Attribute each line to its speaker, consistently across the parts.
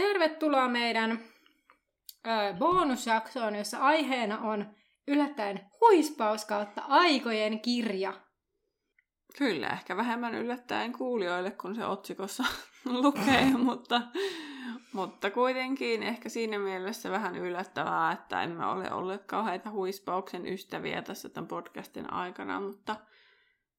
Speaker 1: Tervetuloa meidän ö, bonusjaksoon, jossa aiheena on yllättäen huispaus kautta aikojen kirja.
Speaker 2: Kyllä, ehkä vähemmän yllättäen kuulijoille, kun se otsikossa lukee, mutta, mutta kuitenkin ehkä siinä mielessä vähän yllättävää, että emme ole olleet kauheita huispauksen ystäviä tässä tämän podcastin aikana, mutta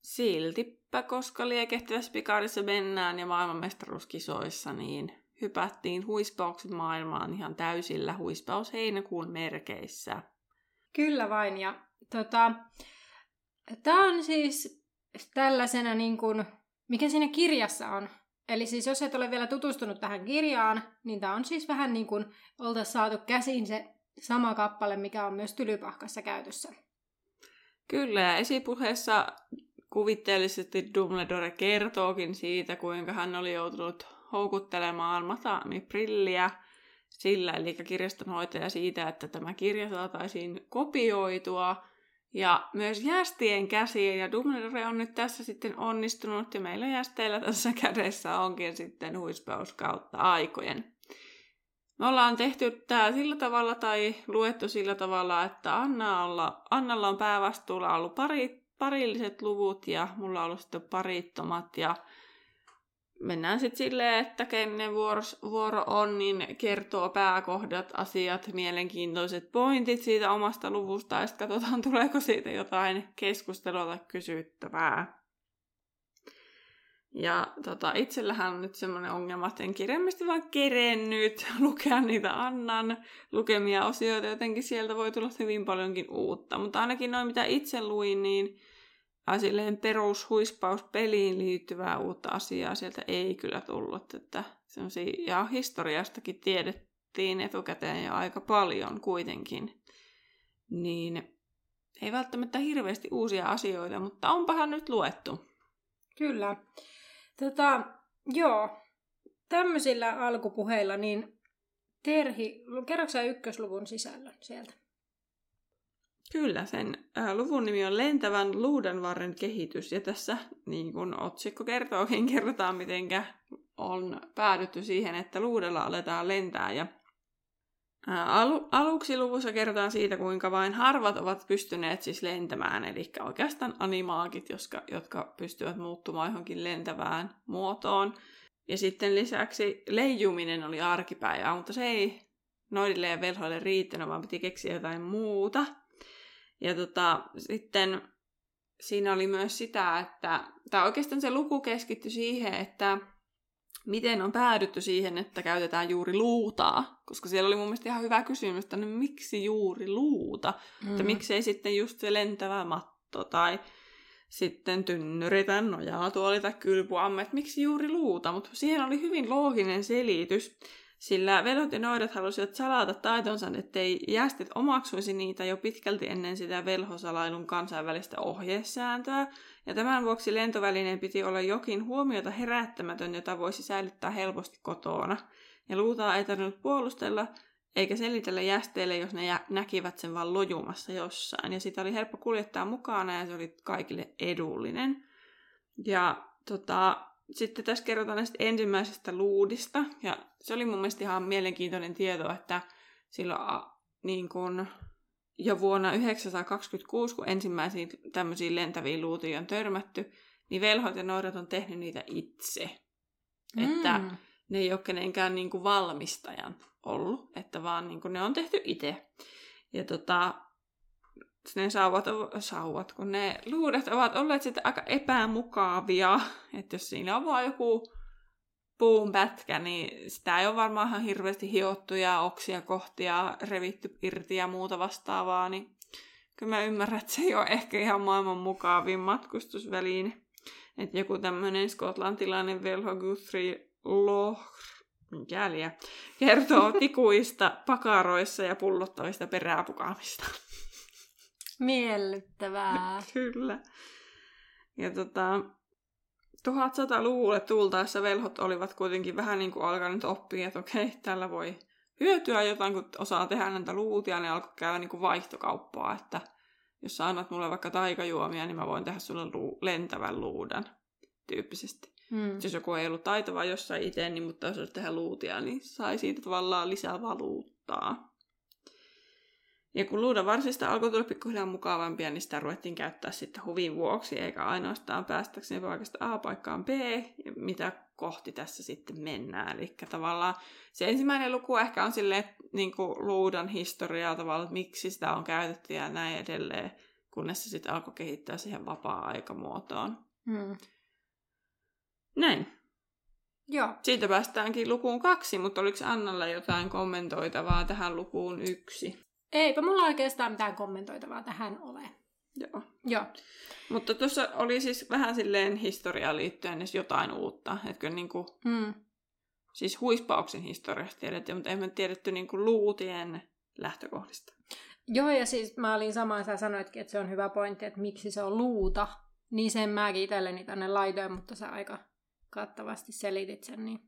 Speaker 2: siltipä, koska liekehtivässä pikaarissa mennään ja maailmanmestaruuskisoissa, niin hypättiin huispauksen maailmaan ihan täysillä huispaus heinäkuun merkeissä.
Speaker 1: Kyllä vain, ja tota, tämä on siis tällaisena niin kuin, mikä siinä kirjassa on. Eli siis jos et ole vielä tutustunut tähän kirjaan, niin tämä on siis vähän niin kuin oltaisiin saatu käsiin se sama kappale, mikä on myös Tylypahkassa käytössä.
Speaker 2: Kyllä, ja esipuheessa kuvitteellisesti Dumbledore kertookin siitä, kuinka hän oli joutunut houkuttelemaan Matami Prilliä sillä, eli kirjastonhoitaja siitä, että tämä kirja saataisiin kopioitua ja myös jästien käsiin. Ja Dumbledore on nyt tässä sitten onnistunut ja meillä jästeillä tässä kädessä onkin sitten huispaus kautta aikojen. Me ollaan tehty tämä sillä tavalla tai luettu sillä tavalla, että Anna Annalla on päävastuulla ollut pari, parilliset luvut ja mulla on ollut sitten parittomat ja mennään sitten silleen, että kenen vuoro, vuoro on, niin kertoo pääkohdat, asiat, mielenkiintoiset pointit siitä omasta luvusta, ja sitten katsotaan, tuleeko siitä jotain keskustelua tai kysyttävää. Ja tota, itsellähän on nyt semmoinen ongelma, että en kirjaimesti vaan kerennyt lukea niitä Annan lukemia osioita, jotenkin sieltä voi tulla hyvin paljonkin uutta. Mutta ainakin noin mitä itse luin, niin silleen perushuispauspeliin liittyvää uutta asiaa sieltä ei kyllä tullut. Että ja historiastakin tiedettiin etukäteen jo aika paljon kuitenkin. Niin ei välttämättä hirveästi uusia asioita, mutta onpahan nyt luettu.
Speaker 1: Kyllä. Tota, joo, tämmöisillä alkupuheilla, niin Terhi, kerroksä ykkösluvun sisällön sieltä?
Speaker 2: Kyllä, sen äh, luvun nimi on Lentävän luudenvarren kehitys. Ja tässä, niin kuin otsikko kertookin, kerrotaan, miten on päädytty siihen, että luudella aletaan lentää. Ja äh, alu, aluksi luvussa kerrotaan siitä, kuinka vain harvat ovat pystyneet siis lentämään, eli oikeastaan animaagit, jotka, jotka pystyvät muuttumaan johonkin lentävään muotoon. Ja sitten lisäksi leijuminen oli arkipäivää, mutta se ei noidille ja velhoille riittänyt, vaan piti keksiä jotain muuta – ja tota, sitten siinä oli myös sitä, että, tai oikeastaan se luku keskittyi siihen, että miten on päädytty siihen, että käytetään juuri luutaa. Koska siellä oli mun mielestä ihan hyvä kysymys, että no, miksi juuri luuta? Mm. Että miksei sitten just se lentävä matto tai sitten tynnyri tai tuoli tai kylpyamme, että miksi juuri luuta? Mutta siihen oli hyvin looginen selitys sillä vedot ja noidat halusivat salata taitonsa, ettei jästit omaksuisi niitä jo pitkälti ennen sitä velhosalailun kansainvälistä ohjesääntöä, ja tämän vuoksi lentovälineen piti olla jokin huomiota herättämätön, jota voisi säilyttää helposti kotona. Ja luutaa ei tarvinnut puolustella, eikä selitellä jästeille, jos ne näkivät sen vain lojumassa jossain. Ja sitä oli helppo kuljettaa mukana ja se oli kaikille edullinen. Ja tota, sitten tässä kerrotaan näistä ensimmäisestä luudista, ja se oli mun mielestä ihan mielenkiintoinen tieto, että silloin niin kun, jo vuonna 1926, kun ensimmäisiin tämmöisiin lentäviin luutiin on törmätty, niin velhot ja noidat on tehnyt niitä itse. Mm. Että ne ei ole kenenkään niin kuin valmistajan ollut, että vaan niin kuin ne on tehty itse. Ja tota, ne sauvat, sauvat, kun ne luudet ovat olleet sitten aika epämukavia. Että jos siinä on vaan joku puun pätkä, niin sitä ei ole varmaan ihan hirveästi hiottu ja oksia kohtia revitty irti ja muuta vastaavaa, niin kyllä mä ymmärrän, että se ei ole ehkä ihan maailman mukavin matkustusväline. Että joku tämmöinen skotlantilainen Velho Guthrie Lohr, mikäliä, kertoo tikuista, pakaroissa ja pullottavista peräpukaamista.
Speaker 1: Miellyttävää.
Speaker 2: Kyllä. Ja tota, 1100-luvulle tultaessa velhot olivat kuitenkin vähän niin kuin alkaneet oppia, että okei, tällä voi hyötyä jotain, kun osaa tehdä näitä luutia, niin alkoi käydä niin kuin vaihtokauppaa, että jos sä annat mulle vaikka taikajuomia, niin mä voin tehdä sulle luu- lentävän luudan tyyppisesti.
Speaker 1: Mm.
Speaker 2: Jos joku ei ollut taitava jossain itse, niin mutta jos olisi tehdä luutia, niin sai siitä tavallaan lisää valuuttaa. Ja kun luudan varsista alkoi tulla pikkuhiljaa mukavampia, niin sitä ruvettiin käyttää sitten huvin vuoksi, eikä ainoastaan päästäkseen paikasta A paikkaan B, mitä kohti tässä sitten mennään. Eli tavallaan se ensimmäinen luku ehkä on silleen, niin kuin luudan historiaa tavallaan, että miksi sitä on käytetty ja näin edelleen, kunnes se sitten alkoi kehittää siihen vapaa-aikamuotoon.
Speaker 1: Mm.
Speaker 2: Näin.
Speaker 1: Joo.
Speaker 2: Siitä päästäänkin lukuun kaksi, mutta oliko Annalla jotain kommentoitavaa tähän lukuun yksi?
Speaker 1: Eipä mulla oikeastaan mitään kommentoitavaa tähän ole.
Speaker 2: Joo.
Speaker 1: Joo.
Speaker 2: Mutta tuossa oli siis vähän silleen historiaan liittyen edes jotain uutta. Että kyllä niinku,
Speaker 1: Mm.
Speaker 2: siis huispauksen historiasta tiedettiin, mutta emme tiedetty niinku luutien lähtökohdista.
Speaker 1: Joo, ja siis mä olin sama, sä sanoitkin, että se on hyvä pointti, että miksi se on luuta. Niin sen mäkin itselleni tänne laitoin, mutta sä aika kattavasti selitit sen, niin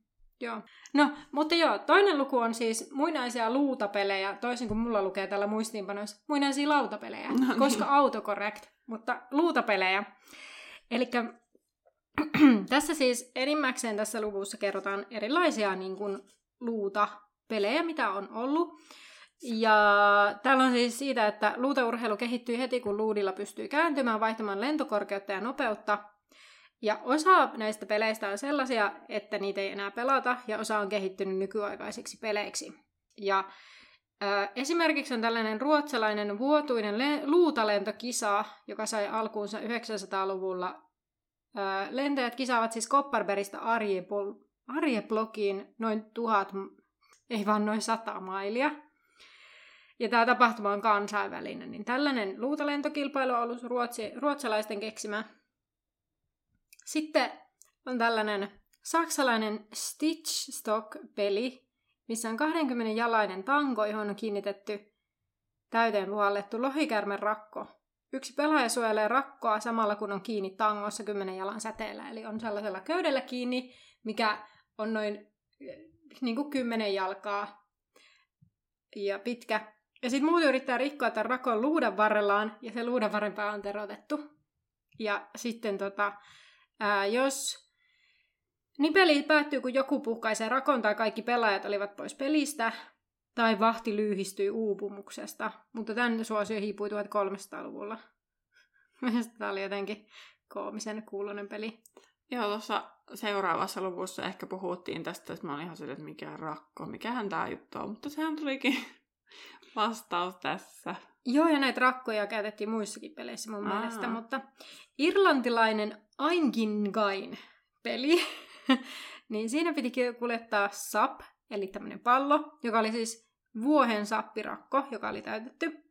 Speaker 1: joo. No, mutta joo, toinen luku on siis muinaisia luutapelejä, toisin kuin mulla lukee täällä muistiinpanoissa, muinaisia lautapelejä,
Speaker 2: No niin.
Speaker 1: koska autocorrect, mutta luutapelejä. Eli tässä siis enimmäkseen tässä luvussa kerrotaan erilaisia niin kuin, luutapelejä, mitä on ollut. Ja täällä on siis siitä, että luutaurheilu kehittyy heti, kun luudilla pystyy kääntymään, vaihtamaan lentokorkeutta ja nopeutta. Ja osa näistä peleistä on sellaisia, että niitä ei enää pelata, ja osa on kehittynyt nykyaikaisiksi peleiksi. Ja äh, esimerkiksi on tällainen ruotsalainen vuotuinen le- luutalentokisa, joka sai alkuunsa 900-luvulla. Äh, lentäjät kisaavat siis Kopparbergista Arjepol- Arjeplokiin noin tuhat, ei vaan noin sata mailia. Ja tämä tapahtuma on kansainvälinen, niin tällainen luutalentokilpailu on ollut ruotsi, ruotsalaisten keksimä. Sitten on tällainen saksalainen Stitch-stock-peli, missä on 20 jalainen tanko, johon on kiinnitetty täyteen puhallettu lohikärmen rakko. Yksi pelaaja suojelee rakkoa samalla kun on kiinni tangossa 10 jalan säteellä, eli on sellaisella köydellä kiinni, mikä on noin eh, niin kuin 10 jalkaa ja pitkä. Ja sitten muut yrittää rikkoa tämän rakon luudan varrellaan, ja se luudan varren pää on terotettu. Ja sitten tota, ää, jos niin peli päättyy, kun joku puhkaisee rakon tai kaikki pelaajat olivat pois pelistä, tai vahti lyyhistyy uupumuksesta. Mutta tämän suosio hiipui 1300-luvulla. Mielestäni tämä oli jotenkin koomisen kuulonen peli.
Speaker 2: Joo, tuossa seuraavassa luvussa ehkä puhuttiin tästä, että mä olin ihan silleen, että mikä rakko, mikähän tää juttu on, mutta sehän tulikin vastaus tässä.
Speaker 1: Joo, ja näitä rakkoja käytettiin muissakin peleissä mun
Speaker 2: Aa.
Speaker 1: mielestä, mutta irlantilainen Aingingain peli, niin siinä piti kuljettaa sap, eli tämmöinen pallo, joka oli siis vuohen sappirakko, joka oli täytetty.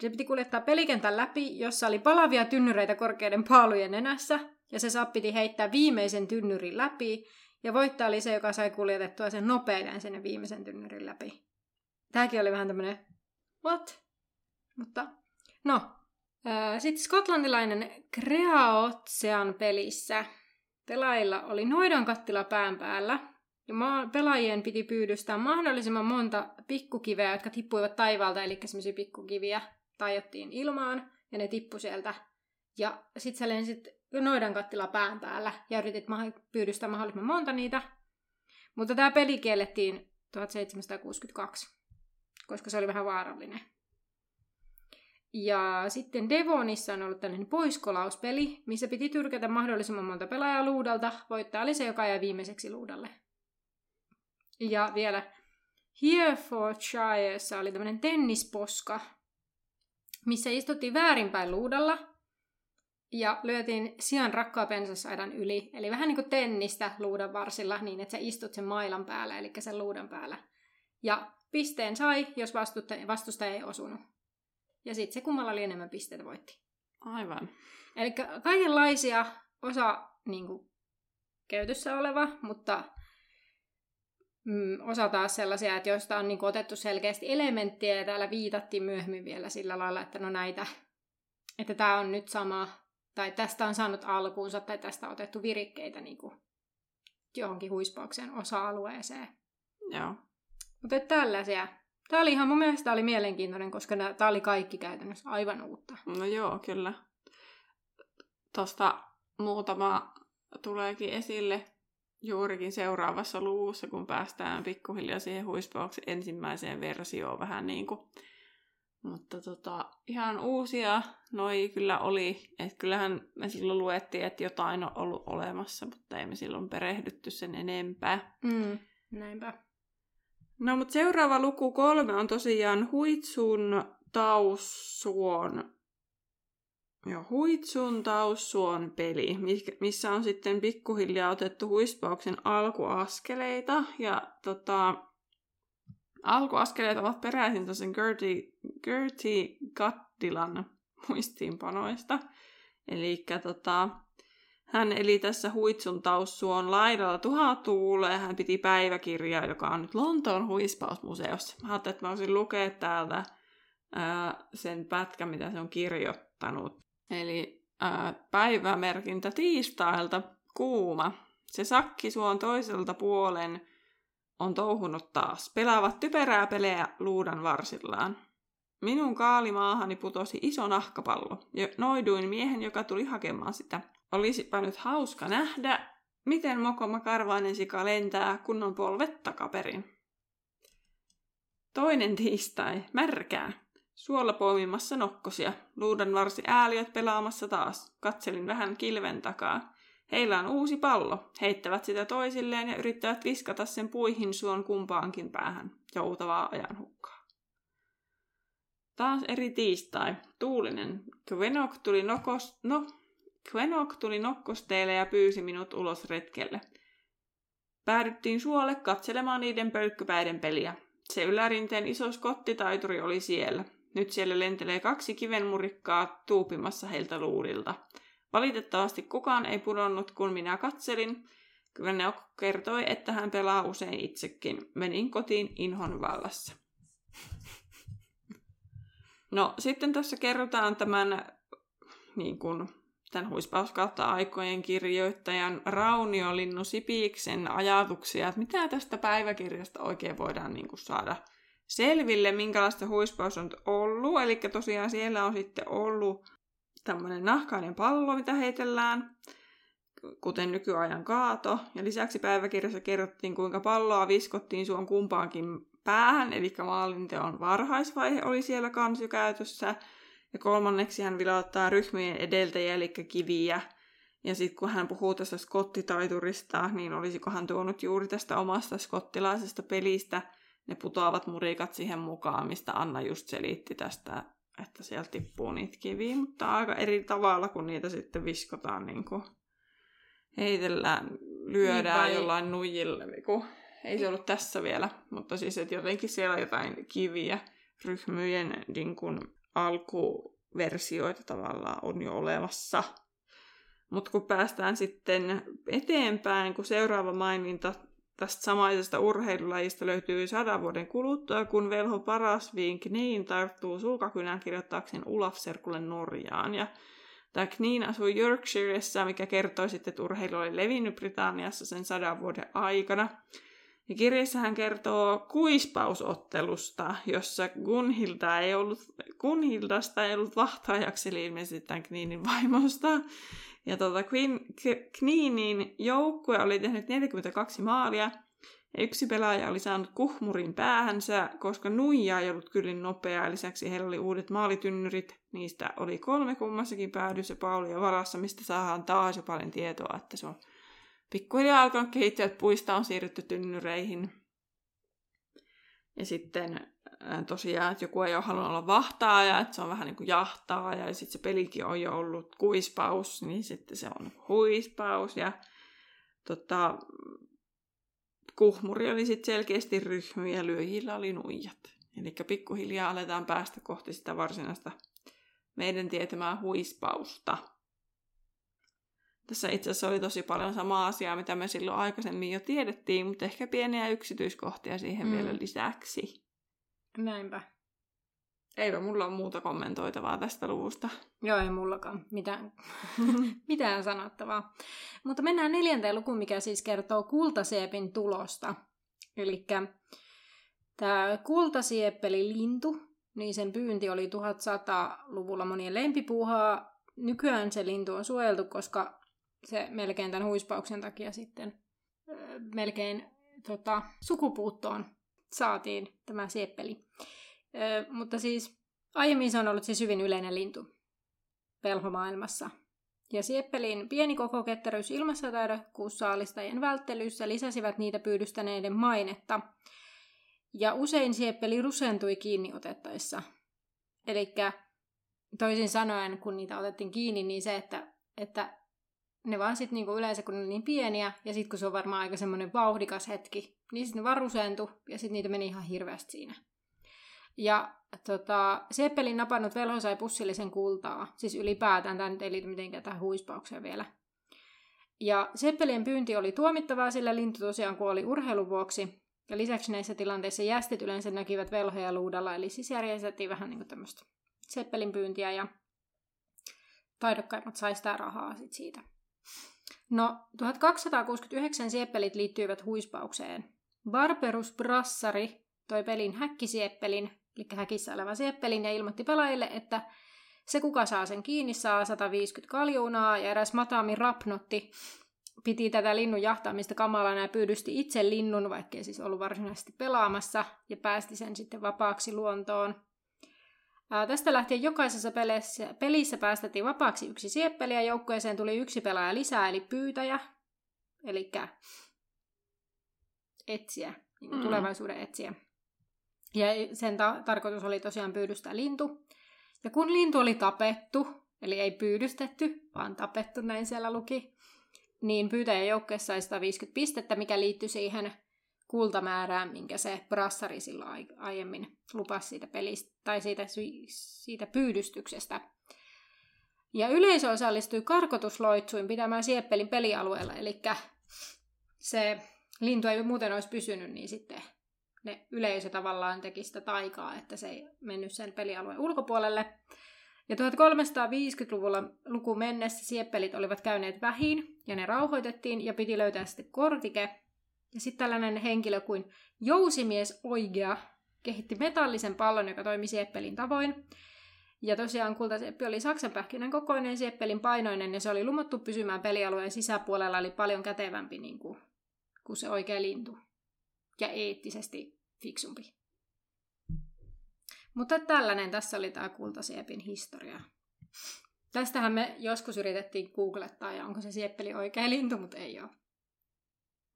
Speaker 1: Se piti kuljettaa pelikentän läpi, jossa oli palavia tynnyreitä korkeiden paalujen nenässä, ja se sappi piti heittää viimeisen tynnyrin läpi, ja voittaja oli se, joka sai kuljetettua sen nopeiten sinne viimeisen tynnyrin läpi. Tämäkin oli vähän tämmönen, what? Mutta, no. Sitten skotlantilainen Creaotsean pelissä pelaajilla oli noidan kattila pään päällä, ja pelaajien piti pyydystää mahdollisimman monta pikkukiveä, jotka tippuivat taivaalta, eli semmoisia pikkukiviä tajottiin ilmaan, ja ne tippu sieltä. Ja sit sä lensit noidan kattila pään päällä, ja yritit pyydystää mahdollisimman monta niitä. Mutta tämä peli kiellettiin 1762, koska se oli vähän vaarallinen. Ja sitten Devonissa on ollut tällainen poiskolauspeli, missä piti tyrkätä mahdollisimman monta pelaajaa luudalta. Voittaja oli se, joka jäi viimeiseksi luudalle. Ja vielä Herefordshiressa oli tämmöinen tennisposka, missä istuttiin väärinpäin luudalla ja lyötiin sian rakkaa pensasaidan yli. Eli vähän niin kuin tennistä luudan varsilla niin, että sä istut sen mailan päällä, eli sen luudan päällä. Ja pisteen sai, jos vastustaja ei osunut. Ja sitten se, kummalla oli enemmän pisteitä, voitti.
Speaker 2: Aivan.
Speaker 1: Eli kaikenlaisia osa niin kuin, käytössä oleva, mutta mm, osa taas sellaisia, että joista on niin otettu selkeästi elementtiä ja täällä viitattiin myöhemmin vielä sillä lailla, että no näitä, että tämä on nyt sama, tai tästä on saanut alkuunsa, tai tästä on otettu virikkeitä niin kuin johonkin huispauksen osa-alueeseen.
Speaker 2: Joo.
Speaker 1: Mutta tällaisia. Tämä oli ihan mun mielestä oli mielenkiintoinen, koska tämä oli kaikki käytännössä aivan uutta.
Speaker 2: No joo, kyllä. Tuosta muutama tuleekin esille juurikin seuraavassa luvussa, kun päästään pikkuhiljaa siihen huispauksen ensimmäiseen versioon vähän niin kuin. Mutta tota, ihan uusia noi kyllä oli. Että kyllähän me silloin luettiin, että jotain on ollut olemassa, mutta ei me silloin perehdytty sen enempää.
Speaker 1: Mm, näinpä.
Speaker 2: No, mutta seuraava luku kolme on tosiaan Huitsun Taussuon Joo, Huitsun Taussuon peli, missä on sitten pikkuhiljaa otettu huispauksen alkuaskeleita. Ja tota, alkuaskeleet ovat peräisin tosen Gertie, Gertie Gattilan muistiinpanoista. Eli tota, hän eli tässä Huitsun Taussuon laidalla tuhatuuleen. Hän piti päiväkirjaa, joka on nyt Lontoon huispausmuseossa. Mä ajattelin, että mä voisin lukea täältä ää, sen pätkän, mitä se on kirjoittanut. Eli ää, päivämerkintä tiistailta kuuma. Se sakki suon toiselta puolen on touhunut taas. Pelaavat typerää pelejä luudan varsillaan. Minun kaalimaahani putosi iso nahkapallo. Ja noiduin miehen, joka tuli hakemaan sitä. Olisipa nyt hauska nähdä, miten mokoma karvainen sika lentää, kun on polvet takaperin. Toinen tiistai, märkää. Suolla poimimassa nokkosia. Luudan varsi ääliöt pelaamassa taas. Katselin vähän kilven takaa. Heillä on uusi pallo. Heittävät sitä toisilleen ja yrittävät viskata sen puihin suon kumpaankin päähän. Joutavaa ajanhukkaa. Taas eri tiistai. Tuulinen. Kvenok tuli, nokos, no, Kvenok tuli nokkosteille ja pyysi minut ulos retkelle. Päädyttiin suolle katselemaan niiden pölkkypäiden peliä. Se ylärinteen iso skottitaituri oli siellä. Nyt siellä lentelee kaksi kivenmurikkaa tuupimassa heiltä luudilta. Valitettavasti kukaan ei pudonnut, kun minä katselin. Ne kertoi, että hän pelaa usein itsekin. Menin kotiin inhon vallassa. No, sitten tässä kerrotaan tämän, niin kuin, tämän huispauskautta aikojen kirjoittajan Raunio Linnu Sipiiksen ajatuksia, että mitä tästä päiväkirjasta oikein voidaan niin kuin, saada selville, minkälaista huispaus on ollut. Eli tosiaan siellä on sitten ollut tämmöinen nahkainen pallo, mitä heitellään, kuten nykyajan kaato. Ja lisäksi päiväkirjassa kerrottiin, kuinka palloa viskottiin suon kumpaankin päähän, eli maalinteon varhaisvaihe oli siellä kans jo käytössä. Ja kolmanneksi hän vilauttaa ryhmien edeltäjiä, eli kiviä. Ja sitten kun hän puhuu tästä skottitaiturista, niin olisiko hän tuonut juuri tästä omasta skottilaisesta pelistä – ne putoavat murikat siihen mukaan, mistä Anna just selitti tästä, että sieltä tippuu niitä kiviä, mutta aika eri tavalla, kun niitä sitten viskotaan, niin kuin heitellään, lyödään niin, jollain nuijille, niin kuin, ei se ollut tässä vielä, mutta siis, että jotenkin siellä jotain kiviä, ryhmyjen niin kuin, alkuversioita tavallaan on jo olemassa. Mutta kun päästään sitten eteenpäin, kun seuraava maininta tästä samaisesta urheilulajista löytyy sadan vuoden kuluttua, kun velho Parasvink niin tarttuu sulkakynään kirjoittaakseen Serkulle Norjaan. Ja tämä Kneen asui Yorkshireissa, mikä kertoi sitten, että urheilu oli levinnyt Britanniassa sen sadan vuoden aikana. Ja kirjassa hän kertoo kuispausottelusta, jossa Gunhilda ei ollut, Gunhildasta ei ollut vahtaajaksi, eli ilmeisesti tämän Kneenin vaimosta. Ja tuota, Kneenin joukkue oli tehnyt 42 maalia, ja yksi pelaaja oli saanut kuhmurin päähänsä, koska nuija ei ollut kyllin nopea. Lisäksi heillä oli uudet maalitynnyrit. Niistä oli kolme kummassakin päädyssä Paulia varassa, mistä saadaan taas jo paljon tietoa, että se on pikkuhiljaa alkanut kehittyä, että puista on siirrytty tynnyreihin. Ja sitten tosiaan, että joku ei ole halunnut olla vahtaaja, että se on vähän niin kuin jahtaaja, ja sitten se pelikin on jo ollut kuispaus, niin sitten se on huispaus, ja tota, kuhmuri oli sitten selkeästi ryhmy, ja lyöjillä oli nuijat. Eli pikkuhiljaa aletaan päästä kohti sitä varsinaista meidän tietämää huispausta. Tässä itse asiassa oli tosi paljon samaa asiaa, mitä me silloin aikaisemmin jo tiedettiin, mutta ehkä pieniä yksityiskohtia siihen mm. vielä lisäksi.
Speaker 1: Näinpä.
Speaker 2: Eipä mulla ole muuta kommentoitavaa tästä luvusta.
Speaker 1: Joo, ei mullakaan mitään, mitään sanottavaa. Mutta mennään neljänteen lukuun, mikä siis kertoo kultasiepin tulosta. Eli tämä kultasieppeli lintu, niin sen pyynti oli 1100-luvulla monien lempipuuhaa. Nykyään se lintu on suojeltu, koska se melkein tämän huispauksen takia sitten melkein tota, sukupuuttoon saatiin tämä sieppeli. Mutta siis aiemmin se on ollut siis hyvin yleinen lintu pelhomaailmassa. Ja sieppelin pieni koko ketteryys ilmassa ja taidokkuussaalistajien välttelyssä lisäsivät niitä pyydystäneiden mainetta. Ja usein sieppeli rusentui kiinni otettaessa. Eli toisin sanoen, kun niitä otettiin kiinni, niin se, että, että ne vaan sitten niinku yleensä, kun ne on niin pieniä, ja sitten kun se on varmaan aika semmoinen vauhdikas hetki, niin sitten ne vaan rusentui, ja sitten niitä meni ihan hirveästi siinä. Ja tota, Seppelin napannut velho sai pussillisen kultaa, siis ylipäätään, tämä nyt ei liity mitenkään tähän huispaukseen vielä. Ja Seppelien pyynti oli tuomittavaa, sillä lintu tosiaan kuoli urheilun vuoksi. Ja lisäksi näissä tilanteissa jästit yleensä näkivät velhoja luudalla, eli siis järjestettiin vähän niin tämmöistä Seppelin pyyntiä ja taidokkaimmat sai sitä rahaa sit siitä. No, 1269 sieppelit liittyivät huispaukseen. Barberus Brassari toi pelin häkkisiepelin, eli häkissä oleva sieppelin, ja ilmoitti pelaajille, että se kuka saa sen kiinni saa 150 kaljuunaa, ja eräs Matami Rapnotti piti tätä linnun jahtaamista kamalana ja pyydysti itse linnun, vaikkei siis ollut varsinaisesti pelaamassa, ja päästi sen sitten vapaaksi luontoon. Ää, tästä lähtien jokaisessa pelissä, pelissä päästettiin vapaaksi yksi sieppeli ja joukkueeseen tuli yksi pelaaja lisää, eli pyytäjä, eli etsiä, niin mm. tulevaisuuden etsiä. Ja sen ta- tarkoitus oli tosiaan pyydystää lintu. Ja kun lintu oli tapettu, eli ei pyydystetty, vaan tapettu, näin siellä luki, niin pyytäjän joukkueessa sai 150 pistettä, mikä liittyi siihen kultamäärään, minkä se brassari silloin aiemmin lupasi siitä pelistä, tai siitä, siitä pyydystyksestä. Ja yleisö osallistui karkotusloitsuin pitämään Sieppelin pelialueella, eli se lintu ei muuten olisi pysynyt, niin sitten ne yleisö tavallaan teki sitä taikaa, että se ei mennyt sen pelialueen ulkopuolelle. Ja 1350-luvulla luku mennessä sieppelit olivat käyneet vähin ja ne rauhoitettiin ja piti löytää sitten kortike. Ja sitten tällainen henkilö kuin jousimies Oigea kehitti metallisen pallon, joka toimi sieppelin tavoin. Ja tosiaan kultasieppi oli saksanpähkinän kokoinen, sieppelin painoinen ja se oli lumottu pysymään pelialueen sisäpuolella, eli paljon kätevämpi niin kuin, kuin se oikea lintu ja eettisesti fiksumpi. Mutta tällainen tässä oli tämä kultasiepin historia. Tästähän me joskus yritettiin googlettaa, ja onko se sieppeli oikea lintu, mutta ei ole.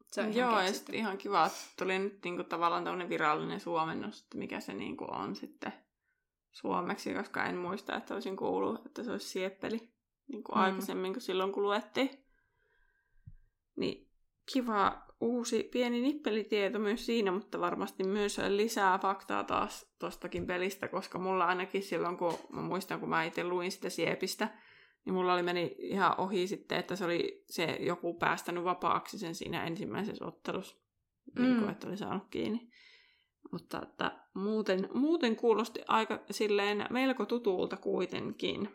Speaker 2: Se on Joo, ja sitten ihan kiva, että tuli nyt niinku tavallaan tämmöinen virallinen suomennos, että mikä se niinku on sitten suomeksi, koska en muista, että olisin kuullut, että se olisi sieppeli niin kuin mm. aikaisemmin, kun silloin kun luettiin. Niin kiva uusi pieni nippelitieto myös siinä, mutta varmasti myös lisää faktaa taas tostakin pelistä, koska mulla ainakin silloin, kun mä muistan, kun mä itse luin sitä siepistä, niin mulla oli meni ihan ohi sitten, että se oli se joku päästänyt vapaaksi sen siinä ensimmäisessä ottelussa, mm. niin kuin, että oli saanut kiinni. Mutta että muuten, muuten kuulosti aika silleen melko tutulta kuitenkin.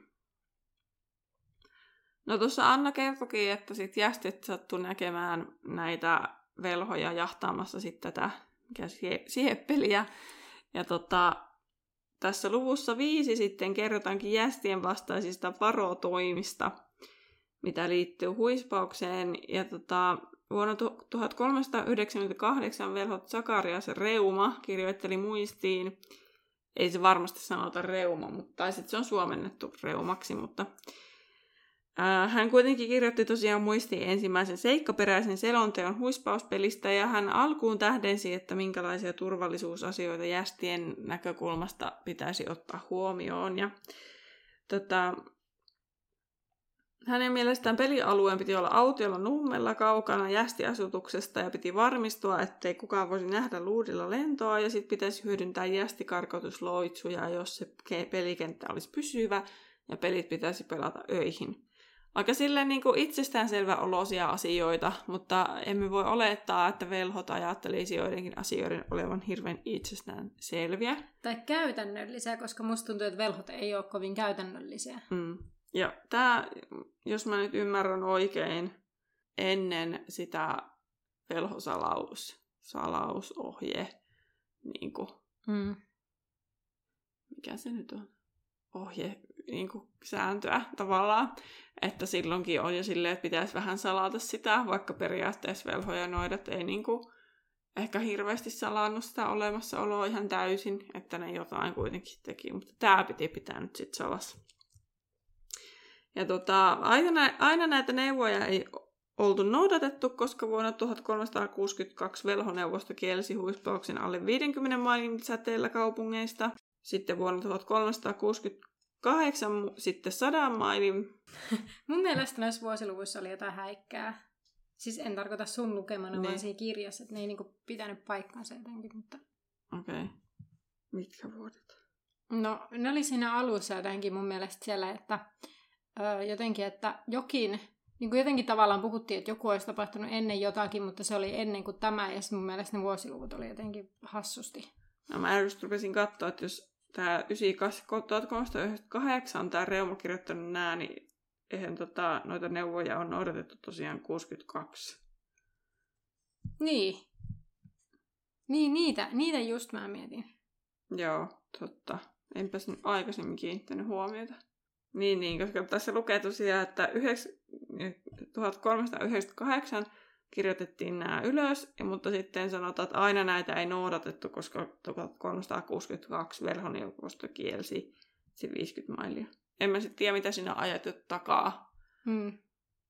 Speaker 2: No tuossa Anna kertokin, että sit jästit sattu näkemään näitä velhoja jahtaamassa sitten tätä mikä sieppeliä. Ja tota, tässä luvussa viisi sitten kerrotaankin jästien vastaisista varotoimista, mitä liittyy huispaukseen. Ja tota, vuonna 1398 velhot Sakarias Reuma kirjoitteli muistiin, ei se varmasti sanota reuma, mutta, tai sitten se on suomennettu reumaksi, mutta hän kuitenkin kirjoitti tosiaan muistiin ensimmäisen seikkaperäisen selonteon huispauspelistä ja hän alkuun tähdensi, että minkälaisia turvallisuusasioita jästien näkökulmasta pitäisi ottaa huomioon. Ja, tota, hänen mielestään pelialueen piti olla autiolla nummella kaukana jästiasutuksesta ja piti varmistua, ettei kukaan voisi nähdä luudilla lentoa ja sitten pitäisi hyödyntää jästikarkotusloitsuja, jos se pelikenttä olisi pysyvä ja pelit pitäisi pelata öihin. Aika silleen niin kuin itsestäänselvä olosia asioita, mutta emme voi olettaa, että velhot ajattelisi joidenkin asioiden olevan hirveän itsestään selviä.
Speaker 1: Tai käytännöllisiä, koska musta tuntuu, että velhot ei ole kovin käytännöllisiä.
Speaker 2: Mm. Ja tämä, jos mä nyt ymmärrän oikein, ennen sitä velhosalaus, salausohje, niin kuin,
Speaker 1: Mm.
Speaker 2: mikä se nyt on, ohje, niin kuin sääntöä tavallaan, että silloinkin on jo silleen, että pitäisi vähän salata sitä, vaikka periaatteessa velho ja noidat ei niin kuin, ehkä hirveästi salannut sitä olemassaoloa ihan täysin, että ne jotain kuitenkin teki, mutta tämä piti pitää nyt sitten salassa. Ja tota, aina, aina näitä neuvoja ei oltu noudatettu, koska vuonna 1362 velhoneuvosto kielsi huispauksen alle 50 mailin säteellä kaupungeista. Sitten vuonna 1368 mu- sitten 100 mailin.
Speaker 1: Mun mielestä näissä vuosiluvuissa oli jotain häikkää. Siis en tarkoita sun lukemana, niin. vaan
Speaker 2: Niin.
Speaker 1: siinä kirjassa, että ne ei niinku pitänyt paikkaansa jotenkin, mutta...
Speaker 2: Okei. Okay. Mitkä vuodet?
Speaker 1: No, ne oli siinä alussa jotenkin mun mielestä siellä, että ö, jotenkin, että jokin, niin kuin jotenkin tavallaan puhuttiin, että joku olisi tapahtunut ennen jotakin, mutta se oli ennen kuin tämä, ja mun mielestä ne vuosiluvut oli jotenkin hassusti.
Speaker 2: No mä just rupesin katsoa, että jos tämä 1398 on tämä Reuma kirjoittanut nää, niin eihän tota, noita neuvoja on noudatettu tosiaan 62.
Speaker 1: Niin. Niin, niitä, niitä just mä mietin.
Speaker 2: Joo, totta. Enpä sen aikaisemmin kiinnittänyt huomiota. Niin, niin, koska tässä lukee tosiaan, että 9, 1398 kirjoitettiin nämä ylös, mutta sitten sanotaan, että aina näitä ei noudatettu, koska 1362 velhoneuvosto kielsi se 50 mailia. En mä sitten tiedä, mitä siinä on takaa.
Speaker 1: Mm.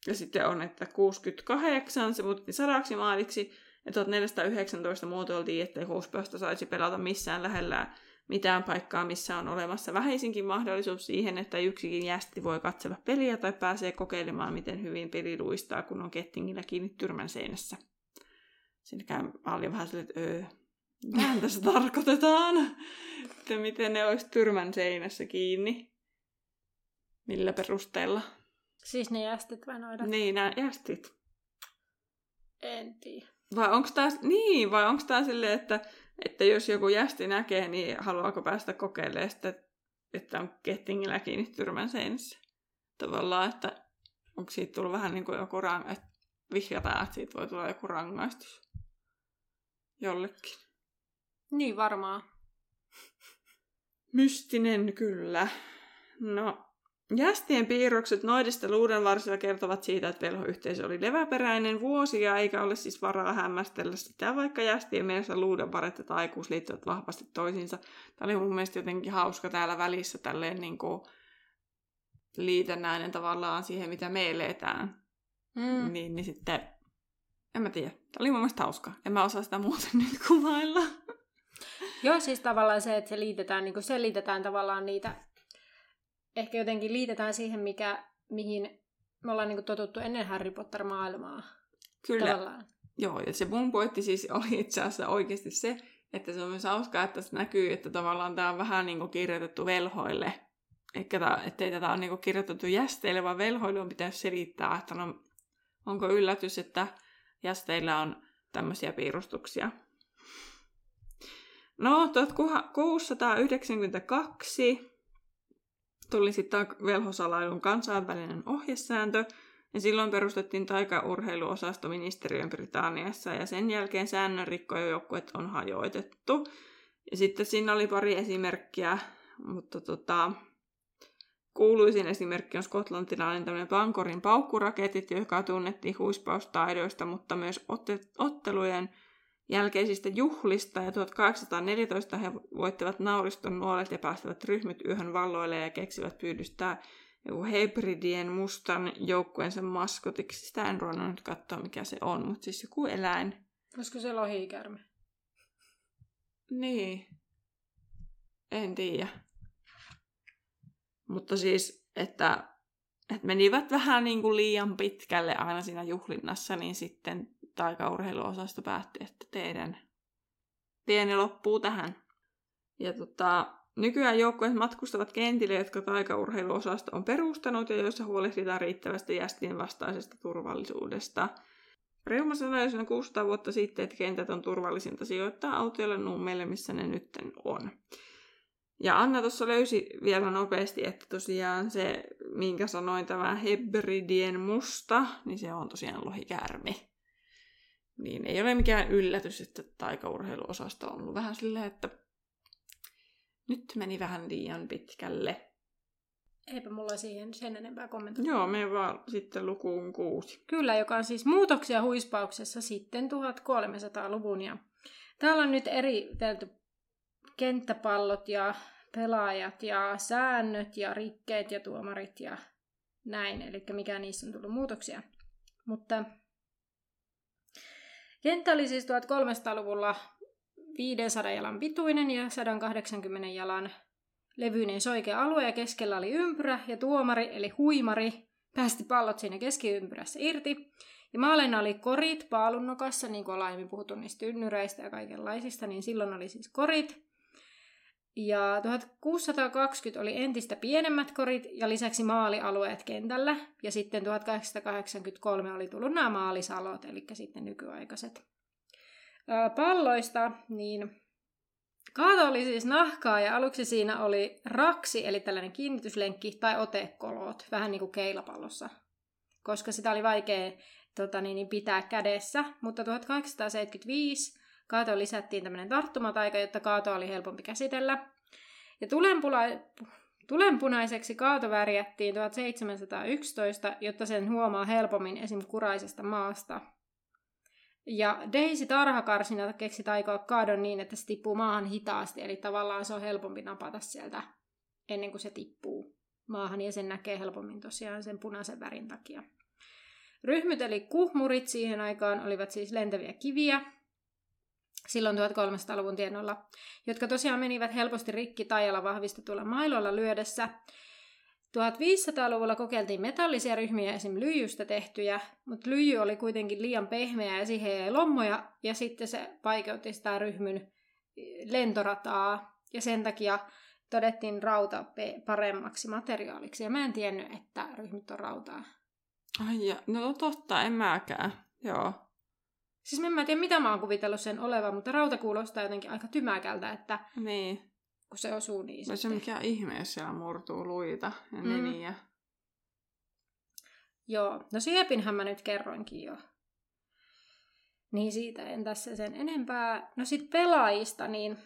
Speaker 2: Ja sitten on, että 68 se muutettiin sadaksi maaliksi, ja 1419 muotoiltiin, ettei huuspöstä saisi pelata missään lähellä mitään paikkaa, missä on olemassa vähäisinkin mahdollisuus siihen, että yksikin jästi voi katsella peliä tai pääsee kokeilemaan, miten hyvin peli luistaa, kun on kettingillä kiinni tyrmän seinässä. Siinä käy mä olin vähän silleen, että öö, mitähän tässä tarkoitetaan? Että miten ne olisi tyrmän seinässä kiinni? Millä perusteella?
Speaker 1: Siis ne jästit vai noida?
Speaker 2: Niin, nämä jästit.
Speaker 1: En tiedä.
Speaker 2: Vai onko tää, niin, vai onko tää silleen, että, että jos joku jästi näkee, niin haluaako päästä kokeilemaan sitä, että on kettingillä kiinni tyrmän seinässä? Tavallaan, että onko siitä tullut vähän niin kuin joku rang, että vihjataan, että siitä voi tulla joku rangaistus jollekin.
Speaker 1: Niin varmaan.
Speaker 2: Mystinen kyllä. No, jästien piirrokset noidista luudenvarsilla kertovat siitä, että velhoyhteisö oli leväperäinen vuosia, eikä ole siis varaa hämmästellä sitä, vaikka jästien mielessä luudenvaret ja taikuus liittyvät vahvasti toisiinsa. Tämä oli mun mielestä jotenkin hauska täällä välissä tälleen niin kuin liitännäinen tavallaan siihen, mitä me eletään.
Speaker 1: Mm.
Speaker 2: Niin, niin sitten, en mä tiedä. Tämä oli mun mielestä hauska. En mä osaa sitä muuten nyt kuvailla.
Speaker 1: Joo, siis tavallaan se, että se liitetään, niin se liitetään tavallaan niitä, ehkä jotenkin liitetään siihen, mikä, mihin me ollaan niin totuttu ennen Harry Potter-maailmaa.
Speaker 2: Kyllä.
Speaker 1: Tavallaan.
Speaker 2: Joo, ja se mun pointti siis oli itse asiassa oikeasti se, että se on myös hauskaa, että tässä näkyy, että tavallaan tämä on vähän niin kuin kirjoitettu velhoille. Eikä tää, ettei tätä ole niin kuin kirjoitettu jästeille, vaan velhoille on pitäisi selittää, että no, onko yllätys, että jästeillä on tämmöisiä piirustuksia. No, 1692 tuli sitten velhosalailun kansainvälinen ohjesääntö, ja silloin perustettiin taikaurheiluosasto ministeriön Britanniassa, ja sen jälkeen säännönrikkojoukkuet on hajoitettu. Ja sitten siinä oli pari esimerkkiä, mutta tota, kuuluisin esimerkki on skotlantilainen tämmöinen Bankorin paukkuraketit, joka tunnettiin huispaustaidoista, mutta myös otte- ottelujen jälkeisistä juhlista, ja 1814 he voittivat nauriston nuolet ja päästivät ryhmät yöhön valloille ja keksivät pyydystää joku Hebridien mustan joukkueensa maskotiksi. Sitä en ruvennut nyt katsoa, mikä se on, mutta siis joku eläin.
Speaker 1: Olisiko se lohikärme?
Speaker 2: Niin. En tiedä. Mutta siis, että, että menivät vähän niin kuin liian pitkälle aina siinä juhlinnassa, niin sitten taikaurheiluosasto päätti, että teidän tieni loppuu tähän. Ja tota, nykyään joukkueet matkustavat kentille, jotka taikaurheiluosasto on perustanut ja joissa huolehditaan riittävästi jästien vastaisesta turvallisuudesta. Reuma sanoi noin 600 vuotta sitten, että kentät on turvallisinta sijoittaa autoille nummeille, missä ne nytten on. Ja Anna tuossa löysi vielä nopeasti, että tosiaan se, minkä sanoin, tämä Hebridien musta, niin se on tosiaan lohikäärme. Niin ei ole mikään yllätys, että taikaurheiluosasto on ollut vähän silleen, että nyt meni vähän liian pitkälle.
Speaker 1: Eipä mulla siihen sen enempää kommentoida.
Speaker 2: Joo, me vaan sitten lukuun kuusi.
Speaker 1: Kyllä, joka on siis muutoksia huispauksessa sitten 1300-luvun. Ja täällä on nyt eritelty kenttäpallot ja pelaajat ja säännöt ja rikkeet ja tuomarit ja näin. Eli mikä niissä on tullut muutoksia. Mutta kenttä oli siis 1300-luvulla 500 jalan pituinen ja 180 jalan levyinen soikea alue ja keskellä oli ympyrä ja tuomari eli huimari päästi pallot siinä keskiympyrässä irti. Ja maaleina oli korit paalunnokassa, niin kuin ollaan puhuttu niistä tynnyreistä ja kaikenlaisista, niin silloin oli siis korit. Ja 1620 oli entistä pienemmät korit ja lisäksi maalialueet kentällä. Ja sitten 1883 oli tullut nämä maalisalot, eli sitten nykyaikaiset. Palloista, niin Kaato oli siis nahkaa ja aluksi siinä oli raksi, eli tällainen kiinnityslenkki, tai otekolot, vähän niin kuin keilapallossa, koska sitä oli vaikea tota, niin, niin pitää kädessä. Mutta 1875 kaatoon lisättiin tämmöinen tarttumataika, jotta kaato oli helpompi käsitellä. Ja tulenpula- tulenpunaiseksi kaato värjättiin 1711, jotta sen huomaa helpommin esim. kuraisesta maasta. Ja Daisy tarhakarsina keksi taikoa kaadon niin, että se tippuu maahan hitaasti, eli tavallaan se on helpompi napata sieltä ennen kuin se tippuu maahan, ja sen näkee helpommin tosiaan sen punaisen värin takia. Ryhmyt eli kuhmurit siihen aikaan olivat siis lentäviä kiviä, silloin 1300-luvun tienoilla, jotka tosiaan menivät helposti rikki tajalla vahvistetulla mailoilla lyödessä, 1500-luvulla kokeiltiin metallisia ryhmiä, esim. lyijystä tehtyjä, mutta lyijy oli kuitenkin liian pehmeä ja siihen ei lommoja, ja sitten se vaikeutti sitä ryhmyn lentorataa, ja sen takia todettiin rauta paremmaksi materiaaliksi, ja mä en tiennyt, että ryhmit on rautaa.
Speaker 2: Ai ja, no totta, en mäkään, joo.
Speaker 1: Siis en mä tiedä, mitä mä oon kuvitellut sen olevan, mutta rauta kuulostaa jotenkin aika tymäkältä, että
Speaker 2: niin
Speaker 1: kun se osuu niin
Speaker 2: Vai se on mikä ihme, jos siellä murtuu luita ja mm. neniä.
Speaker 1: Joo, no siepinhän mä nyt kerroinkin jo. Niin siitä en tässä sen enempää. No sit pelaajista, niin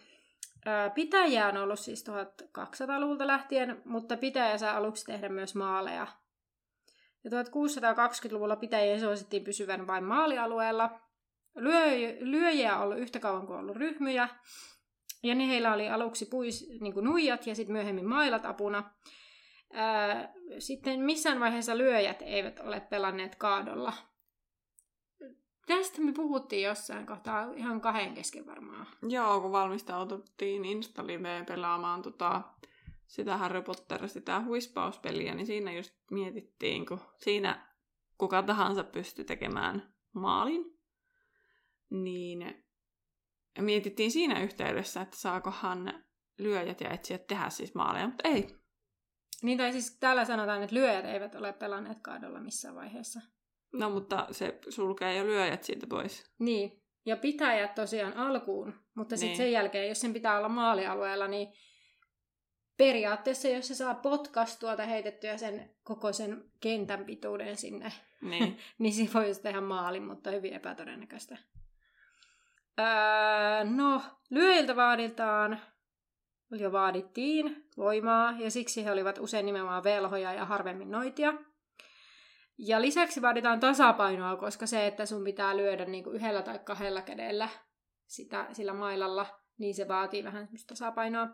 Speaker 1: ää, pitäjä on ollut siis 1200-luvulta lähtien, mutta pitäjä saa aluksi tehdä myös maaleja. Ja 1620-luvulla pitäjien suosittiin pysyvän vain maalialueella. Lyö, lyöjiä on ollut yhtä kauan kuin ollut ryhmyjä, ja niin heillä oli aluksi puis, niin kuin nuijat ja sitten myöhemmin mailat apuna. Sitten missään vaiheessa lyöjät eivät ole pelanneet kaadolla. Tästä me puhuttiin jossain kohtaa ihan kahden kesken varmaan.
Speaker 2: Joo, kun valmistaututtiin Instaliveen pelaamaan tota, sitä Harry Potter, sitä huispauspeliä, niin siinä just mietittiin, kun siinä kuka tahansa pystyi tekemään maalin, niin mietittiin siinä yhteydessä, että saakohan lyöjät ja etsijät tehdä siis maaleja, mutta ei.
Speaker 1: Niin tai siis täällä sanotaan, että lyöjät eivät ole pelanneet kaadolla missään vaiheessa.
Speaker 2: No mutta se sulkee jo lyöjät siitä pois.
Speaker 1: Niin, ja pitäjät tosiaan alkuun, mutta sitten niin. sen jälkeen, jos sen pitää olla maalialueella, niin periaatteessa, jos se saa potkastua tai heitettyä sen koko sen kentän pituuden sinne, niin, niin se voi tehdä maalin, mutta hyvin epätodennäköistä. Öö, no, lyöjiltä vaaditaan, jo vaadittiin voimaa, ja siksi he olivat usein nimenomaan velhoja ja harvemmin noitia. Ja lisäksi vaaditaan tasapainoa, koska se, että sun pitää lyödä niin kuin yhdellä tai kahdella kädellä sitä, sillä mailalla, niin se vaatii vähän tasapainoa.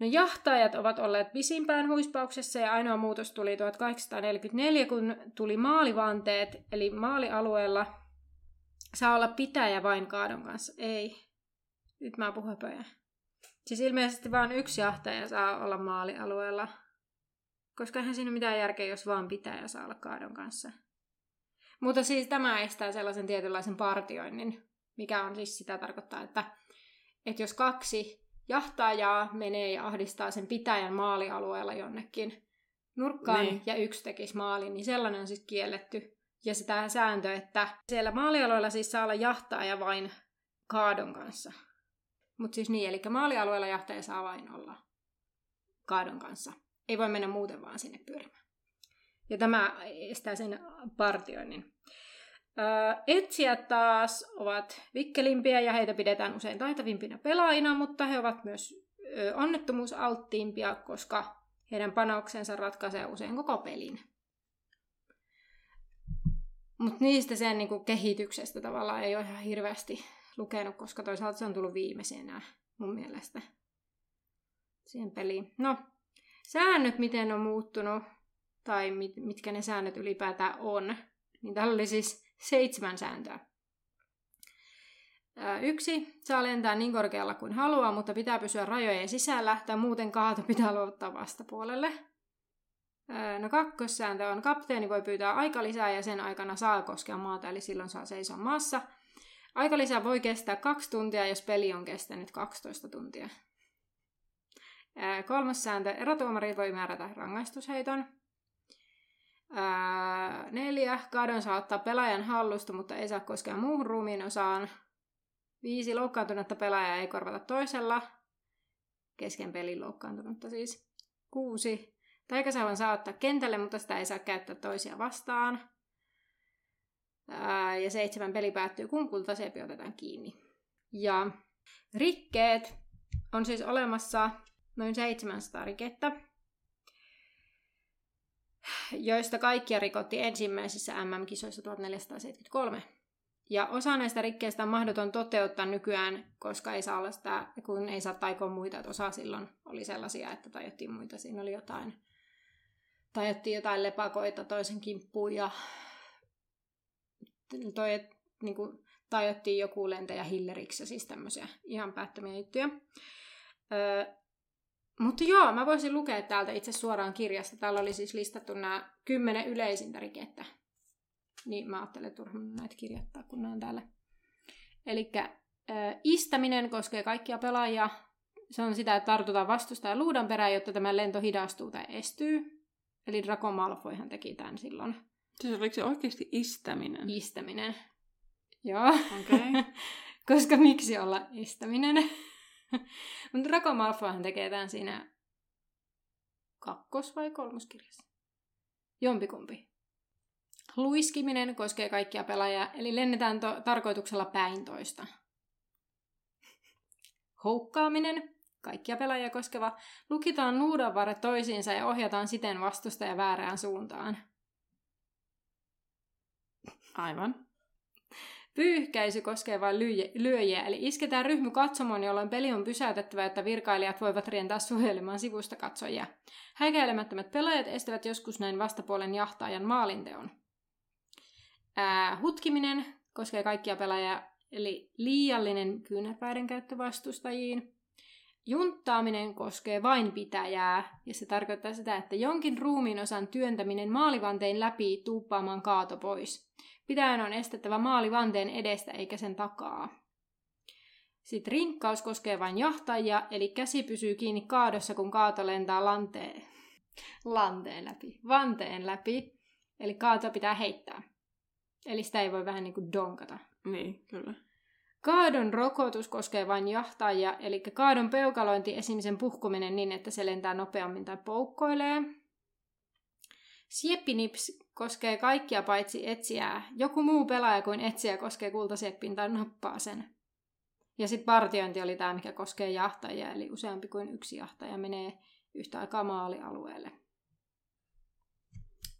Speaker 1: No jahtajat ovat olleet pisimpään huispauksessa ja ainoa muutos tuli 1844, kun tuli maalivanteet, eli maalialueella saa olla pitäjä vain kaadon kanssa. Ei. Nyt mä puhun pöjä. Siis ilmeisesti vain yksi jahtaja saa olla maalialueella. Koska eihän siinä mitään järkeä, jos vaan pitäjä saa olla kaadon kanssa. Mutta siis tämä estää sellaisen tietynlaisen partioinnin, mikä on siis sitä tarkoittaa, että, että jos kaksi jahtaajaa menee ja ahdistaa sen pitäjän maalialueella jonnekin nurkkaan
Speaker 2: Niin.
Speaker 1: ja yksi tekisi maalin, niin sellainen on siis kielletty. Ja sitä sääntö, että siellä maalialueella siis saa olla jahtaaja vain kaadon kanssa. Mutta siis niin, eli maalialueella jahtaja saa vain olla kaadon kanssa. Ei voi mennä muuten vaan sinne pyörimään. Ja tämä estää sen partioinnin. Etsijät taas ovat vikkelimpiä ja heitä pidetään usein taitavimpina pelaajina, mutta he ovat myös onnettomuusalttiimpia, koska heidän panoksensa ratkaisee usein koko pelin. Mutta niistä sen niinku kehityksestä tavallaan ei ole ihan hirveästi lukenut, koska toisaalta se on tullut viimeisenä mun mielestä siihen peliin. No, säännöt, miten on muuttunut, tai mit, mitkä ne säännöt ylipäätään on, niin täällä oli siis seitsemän sääntöä. Ää, Yksi, saa lentää niin korkealla kuin haluaa, mutta pitää pysyä rajojen sisällä, tai muuten kaato pitää luovuttaa vastapuolelle. No kakkossääntö on, kapteeni voi pyytää aikalisää ja sen aikana saa koskea maata, eli silloin saa seisoa maassa. Aikalisä voi kestää kaksi tuntia, jos peli on kestänyt 12 tuntia. Kolmas sääntö, erotuomari voi määrätä rangaistusheiton. Neljä, kadon saa ottaa pelaajan hallusta, mutta ei saa koskea muuhun ruumiin osaan. Viisi, loukkaantunutta pelaajaa ei korvata toisella. Kesken pelin loukkaantunutta siis. Kuusi, taikasauvan saa ottaa kentälle, mutta sitä ei saa käyttää toisia vastaan. Ää, ja seitsemän, peli päättyy, kun kultasepi otetaan kiinni. Ja rikkeet on siis olemassa noin 700 rikettä, joista kaikkia rikottiin ensimmäisissä MM-kisoissa 1473. Ja osa näistä rikkeistä on mahdoton toteuttaa nykyään, koska ei saa olla sitä, kun ei saa taikoa muita. Että osa silloin oli sellaisia, että tajottiin muita. Siinä oli jotain, tajottiin jotain lepakoita toisen kimppuun ja toi, niin kuin, tajottiin joku lentäjä hilleriksi ja siis tämmöisiä ihan päättömiä juttuja. Öö, mutta joo, mä voisin lukea täältä itse suoraan kirjasta. Täällä oli siis listattu nämä kymmenen yleisintä rikettä. Niin mä ajattelen, turha näitä kirjoittaa, kun ne on täällä. Eli istäminen koskee kaikkia pelaajia. Se on sitä, että tartutaan vastustajan luudan perään, jotta tämä lento hidastuu tai estyy. Eli Draco Malfoyhan teki tämän silloin.
Speaker 2: Siis oliko se oikeasti istäminen?
Speaker 1: Istäminen. Joo.
Speaker 2: Okei.
Speaker 1: Koska miksi olla istäminen? Mutta Draco Malfoyhan tekee tämän siinä kakkos- vai kolmoskirjassa? Jompikumpi. Luiskiminen koskee kaikkia pelaajia, eli lennetään to- tarkoituksella päin toista. Houkkaaminen, kaikkia pelaajia koskeva, lukitaan nuudanvarret toisiinsa ja ohjataan siten vastustaja väärään suuntaan.
Speaker 2: Aivan.
Speaker 1: Pyyhkäisy koskee vain lyöjiä, eli isketään ryhmy katsomoon, jolloin peli on pysäytettävä, että virkailijat voivat rientää suojelemaan sivusta katsojia. Häikäilemättömät pelaajat estävät joskus näin vastapuolen jahtaajan maalinteon. Ää, hutkiminen koskee kaikkia pelaajia, eli liiallinen kyynärpäiden käyttö vastustajiin. Junttaaminen koskee vain pitäjää, ja se tarkoittaa sitä, että jonkin ruumiin osan työntäminen maalivanteen läpi tuuppaamaan kaato pois. Pitäjän on estettävä maali vanteen edestä eikä sen takaa. Sitten rinkkaus koskee vain jahtajia, eli käsi pysyy kiinni kaadossa, kun kaato lentää lanteen, lanteen läpi, vanteen läpi. Eli kaato pitää heittää. Eli sitä ei voi vähän niin kuin donkata.
Speaker 2: Niin, kyllä.
Speaker 1: Kaadon rokotus koskee vain jahtajia, eli kaadon peukalointi, esim. sen puhkuminen niin, että se lentää nopeammin tai poukkoilee. Sieppinips koskee kaikkia paitsi etsijää. Joku muu pelaaja kuin etsijä koskee kultasieppin tai nappaa sen. Ja sitten partiointi oli tämä, mikä koskee jahtajia, eli useampi kuin yksi jahtaja menee yhtä aikaa maalialueelle.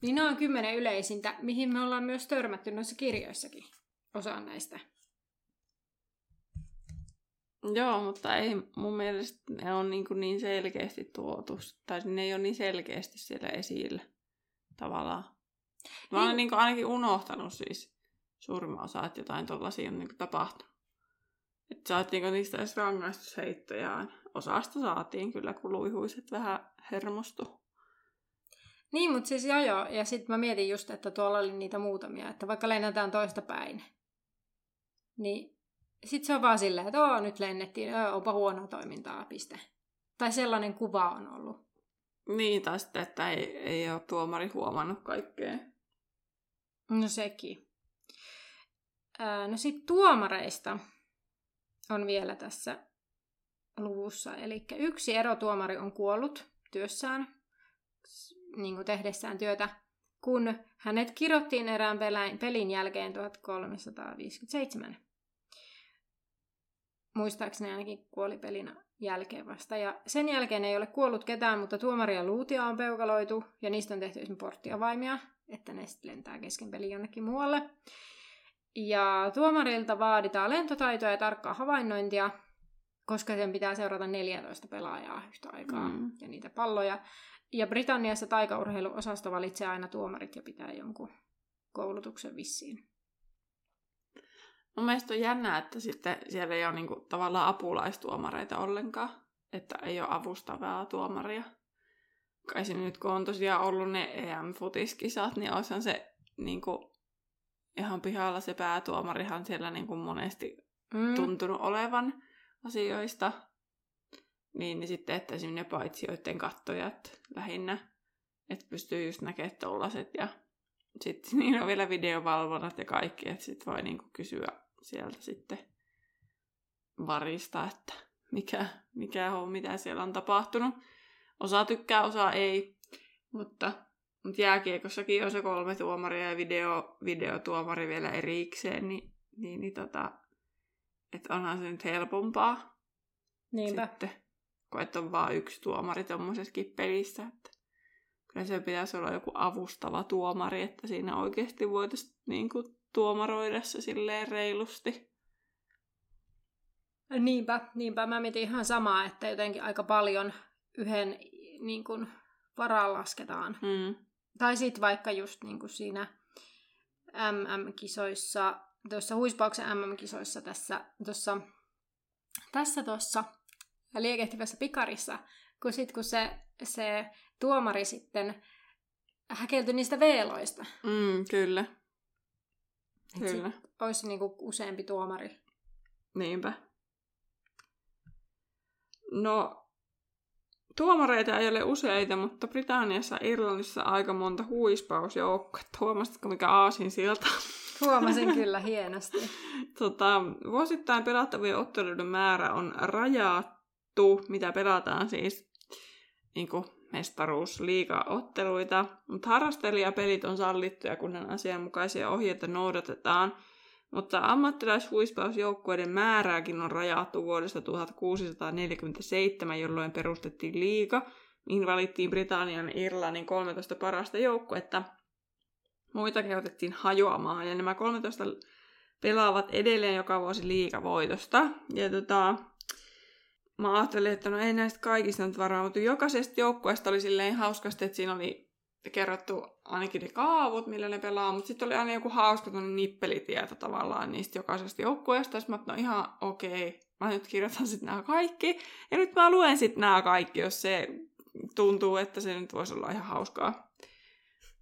Speaker 1: Niin nämä on kymmenen yleisintä, mihin me ollaan myös törmätty noissa kirjoissakin. Osaan näistä.
Speaker 2: Joo, mutta ei mun mielestä ne on niin, kuin niin selkeästi tuotu, tai ne ei ole niin selkeästi siellä esillä tavallaan. Mä olen
Speaker 1: Niin.
Speaker 2: niin kuin ainakin unohtanut siis suurimman osa, että jotain tollasia on niin kuin tapahtunut. Että saatiinko niistä edes rangaistusheittoja? Osasta saatiin kyllä, kun luihuiset vähän hermostu.
Speaker 1: Niin, mutta siis joo joo. Ja sitten mä mietin just, että tuolla oli niitä muutamia, että vaikka lennetään toista päin, niin sitten se on vaan silleen, että Oo, nyt lennettiin, oo, onpa huonoa toimintaa, piste. Tai sellainen kuva on ollut.
Speaker 2: Niin, tai sitten, että ei, ei ole tuomari huomannut kaikkea.
Speaker 1: No sekin. No sitten tuomareista on vielä tässä luvussa. Eli yksi erotuomari on kuollut työssään, niin kuin tehdessään työtä, kun hänet kirottiin erään pelin jälkeen 1357. Muistaakseni ainakin kuoli pelin jälkeen vasta. Ja sen jälkeen ei ole kuollut ketään, mutta tuomaria luutia on peukaloitu, ja niistä on tehty esimerkiksi porttiavaimia, että ne sitten lentää kesken peli jonnekin muualle. Ja tuomarilta vaaditaan lentotaitoa ja tarkkaa havainnointia, koska sen pitää seurata 14 pelaajaa yhtä aikaa mm. ja niitä palloja. Ja Britanniassa taikaurheiluosasto valitsee aina tuomarit ja pitää jonkun koulutuksen vissiin.
Speaker 2: Mun mielestä on jännää, että sitten siellä ei ole niinku tavallaan apulaistuomareita ollenkaan. Että ei ole avustavaa tuomaria. Kai se nyt kun on tosiaan ollut ne EM-futiskisat, niin olisihan se niinku ihan pihalla se päätuomarihan siellä niinku monesti mm. tuntunut olevan asioista. Niin, niin sitten, että esimerkiksi ne paitsijoiden kattojat lähinnä, että pystyy just näkemään tollaset ja sitten niin on vielä videovalvonnat ja kaikki, että sitten voi niinku kysyä sieltä sitten varista, että mikä, mikä on, mitä siellä on tapahtunut. Osa tykkää, osa ei, mutta, mutta jääkiekossakin on se kolme tuomaria ja video, videotuomari vielä erikseen, niin, niin, niin tota, että onhan se nyt helpompaa.
Speaker 1: Niinpä.
Speaker 2: Sitten, kun et on vaan yksi tuomari tuommoisessakin pelissä. Että kyllä se pitäisi olla joku avustava tuomari, että siinä oikeasti voitaisiin niin kuin, tuomaroida se silleen reilusti.
Speaker 1: Niinpä, niinpä. Mä mietin ihan samaa, että jotenkin aika paljon yhden niin kuin, varaan lasketaan.
Speaker 2: Mm.
Speaker 1: Tai sitten vaikka just niin kuin siinä MM-kisoissa tuossa huispauksen MM-kisoissa tässä tuossa tässä tuossa liekehtivässä pikarissa, kun sit kun se, se tuomari sitten häkeltyi niistä veeloista.
Speaker 2: Mm, kyllä.
Speaker 1: Kyllä. Olisi niinku useampi tuomari.
Speaker 2: Niinpä. No, Tuomareita ei ole useita, mutta Britanniassa ja Irlannissa aika monta huispausjoukkoa. Huomasitko mikä aasin siltä?
Speaker 1: Huomasin kyllä hienosti.
Speaker 2: Tota, vuosittain pelattavien otteluiden määrä on rajattu, mitä pelataan siis niin mestaruusliiga-otteluita, mutta harrastelijapelit on sallittuja, kunhan asianmukaisia ohjeita noudatetaan. Mutta ammattilaishuispausjoukkueiden määrääkin on rajattu vuodesta 1647, jolloin perustettiin liiga, mihin valittiin Britannian Irlannin 13 parasta joukkuetta – muita kehotettiin hajoamaan. Ja nämä 13 pelaavat edelleen joka vuosi liikavoitosta. Ja tota, mä ajattelin, että no ei näistä kaikista nyt varaa, mutta jokaisesta joukkueesta oli silleen hauskasti, että siinä oli kerrottu ainakin ne kaavut, millä ne pelaa, mutta sitten oli aina joku hauska nippelitieto tavallaan niistä jokaisesta joukkueesta. Sitten mä no ihan okei, okay. mä nyt kirjoitan sitten nämä kaikki. Ja nyt mä luen sitten nämä kaikki, jos se tuntuu, että se nyt voisi olla ihan hauskaa.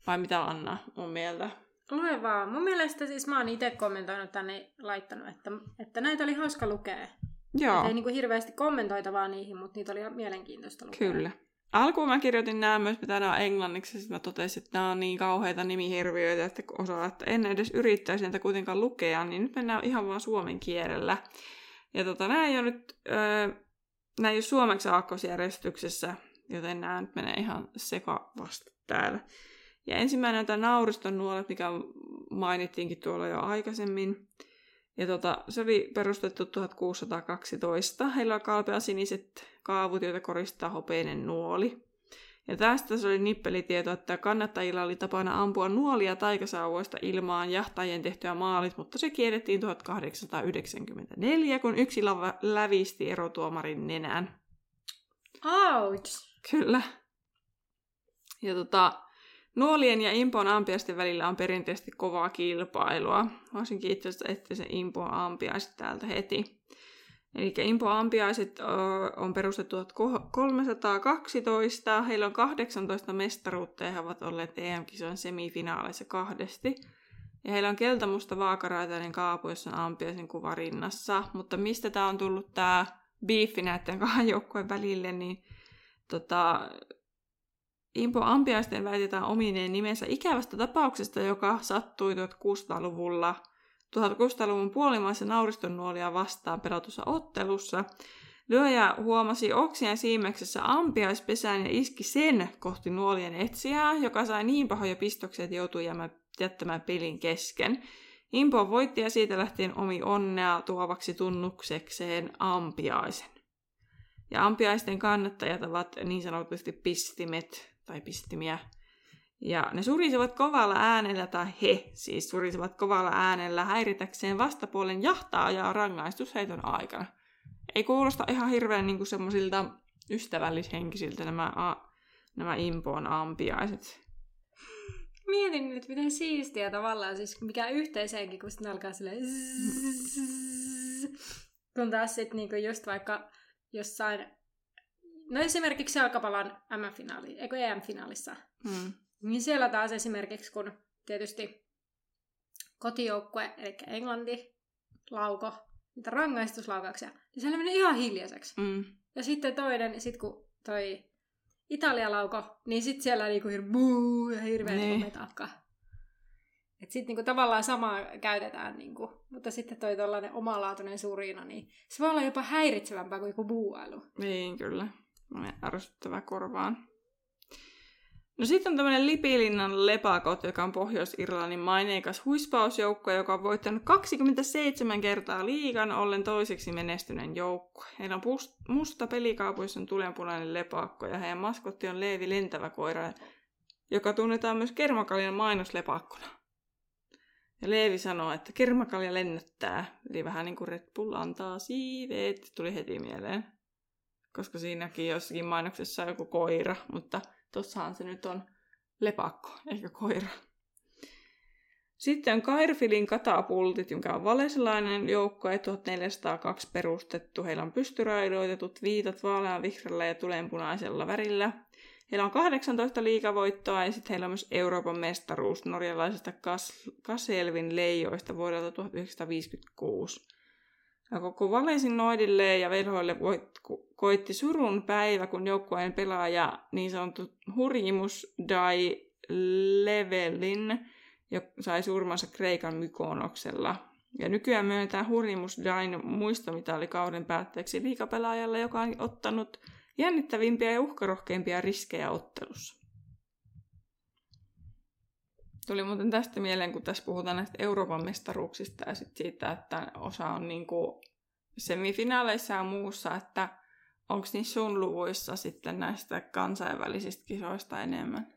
Speaker 2: Vai mitä Anna mun mieltä?
Speaker 1: Lue vaan. Mun mielestä siis mä oon itse kommentoinut tänne laittanut, että, että näitä oli hauska lukea.
Speaker 2: Joo.
Speaker 1: Että ei niinku hirveästi kommentoitavaa niihin, mutta niitä oli ihan mielenkiintoista lukea.
Speaker 2: Kyllä. Alkuun mä kirjoitin nämä myös, mitä nämä on englanniksi, sitten mä totesin, että nämä on niin kauheita nimihirviöitä, että osaa, että en edes yrittäisi näitä kuitenkaan lukea, niin nyt mennään ihan vaan suomen kielellä. Ja tota, nämä ei ole nyt, öö, nämä ei ole suomeksi aakkosjärjestyksessä, joten nämä nyt menee ihan sekavasti täällä. Ja ensimmäinen on tämä nauriston nuolet, mikä mainittiinkin tuolla jo aikaisemmin. Ja tota, se oli perustettu 1612. Heillä on kalpea siniset kaavut, joita koristaa hopeinen nuoli. Ja tästä se oli nippelitieto, että kannattajilla oli tapana ampua nuolia taikasauvoista ilmaan jahtajien tehtyä maalit, mutta se kiellettiin 1894, kun yksi lava lävisti erotuomarin nenään.
Speaker 1: Ouch!
Speaker 2: Kyllä. Ja tota, Nuolien ja Impon ampiaisten välillä on perinteisesti kovaa kilpailua. Varsinkin itse asiassa että se Impon ampiaiset täältä heti. Eli Impo ampiaiset on perustettu 1312. Heillä on 18 mestaruutta ja he ovat olleet EM-kisojen semifinaaleissa kahdesti. Ja heillä on keltamusta vaakaraitainen kaapu, jossa on ampiaisen kuva rinnassa. Mutta mistä tämä on tullut tämä biifi näiden kahden joukkueen välille, niin tota, Impo Ampiaisten väitetään omineen nimensä ikävästä tapauksesta, joka sattui 1600-luvulla 1600-luvun puolimaissa nauristonnuolia vastaan pelatussa ottelussa. Lyöjä huomasi oksien siimeksessä ampiaispesään ja iski sen kohti nuolien etsijää, joka sai niin pahoja pistoksia, että joutui jättämään pelin kesken. Impo voitti ja siitä lähtien omi onnea tuovaksi tunnuksekseen ampiaisen. Ja ampiaisten kannattajat ovat niin sanotusti pistimet tai pistimiä. Ja ne surisivat kovalla äänellä, tai he siis surisivat kovalla äänellä häiritäkseen vastapuolen jahtaa ja rangaistusheiton aikana. Ei kuulosta ihan hirveän niin semmoisilta ystävällishenkisiltä nämä, a, nämä impoon ampiaiset.
Speaker 1: Mietin nyt, miten siistiä tavallaan, siis mikä yhteiseenkin, kun sitten alkaa silleen kun taas sitten niinku just vaikka jossain, no esimerkiksi jalkapallon M-finaali, eikö EM-finaalissa, mm. niin siellä taas esimerkiksi, kun tietysti kotijoukkue, eli Englanti, lauko, niitä rangaistuslaukauksia, niin se meni ihan hiljaiseksi. Mm. Ja sitten toinen, sit kun toi Italia lauko, niin sitten siellä niinku hir- buu, ja hirveä niin. niinku metakka. Et sitten niinku tavallaan samaa käytetään, niinku, mutta sitten toi tollainen omalaatuinen surina, niin se voi olla jopa häiritsevämpää kuin joku buuailu.
Speaker 2: Niin, kyllä. Ärsyttävä korvaan. No sitten on tämmöinen Lipilinnan lepakot, joka on Pohjois-Irlannin maineikas huispausjoukko, joka on voittanut 27 kertaa liigan ollen toiseksi menestyneen joukko. Heillä on musta pelikaapuissa on tulenpunainen lepakko ja heidän maskotti on Leevi lentävä koira, joka tunnetaan myös kermakaljan mainoslepakkona. Ja Leevi sanoo, että kermakalja lennättää, eli vähän niin kuin Red Bull antaa siiveet, tuli heti mieleen. Koska siinäkin jossakin mainoksessa on joku koira, mutta Tossahan se nyt on lepakko, eikä koira. Sitten on Kairfilin katapultit, joka on valesilainen joukko, 1402 perustettu. Heillä on pystyraidoitetut viitat vaaleanvihreällä ja tulenpunaisella värillä. Heillä on 18 liikavoittoa ja sitten heillä on myös Euroopan mestaruus norjalaisesta Kas- Kaselvin leijoista vuodelta 1956. Ja koko Valesin noidille ja velhoille koitti surun päivä, kun joukkueen pelaaja niin sanottu Hurjimus Dai Levelin sai surmansa Kreikan Mykonoksella. Ja nykyään myöntää Hurjimus Dain muistomitallikauden päätteeksi liikapelaajalle, joka on ottanut jännittävimpiä ja uhkarohkeimpia riskejä ottelussa. Tuli muuten tästä mieleen, kun tässä puhutaan näistä Euroopan mestaruuksista ja sit siitä, että osa on niinku semifinaaleissa ja muussa, että onko niin sun luvuissa sitten näistä kansainvälisistä kisoista enemmän?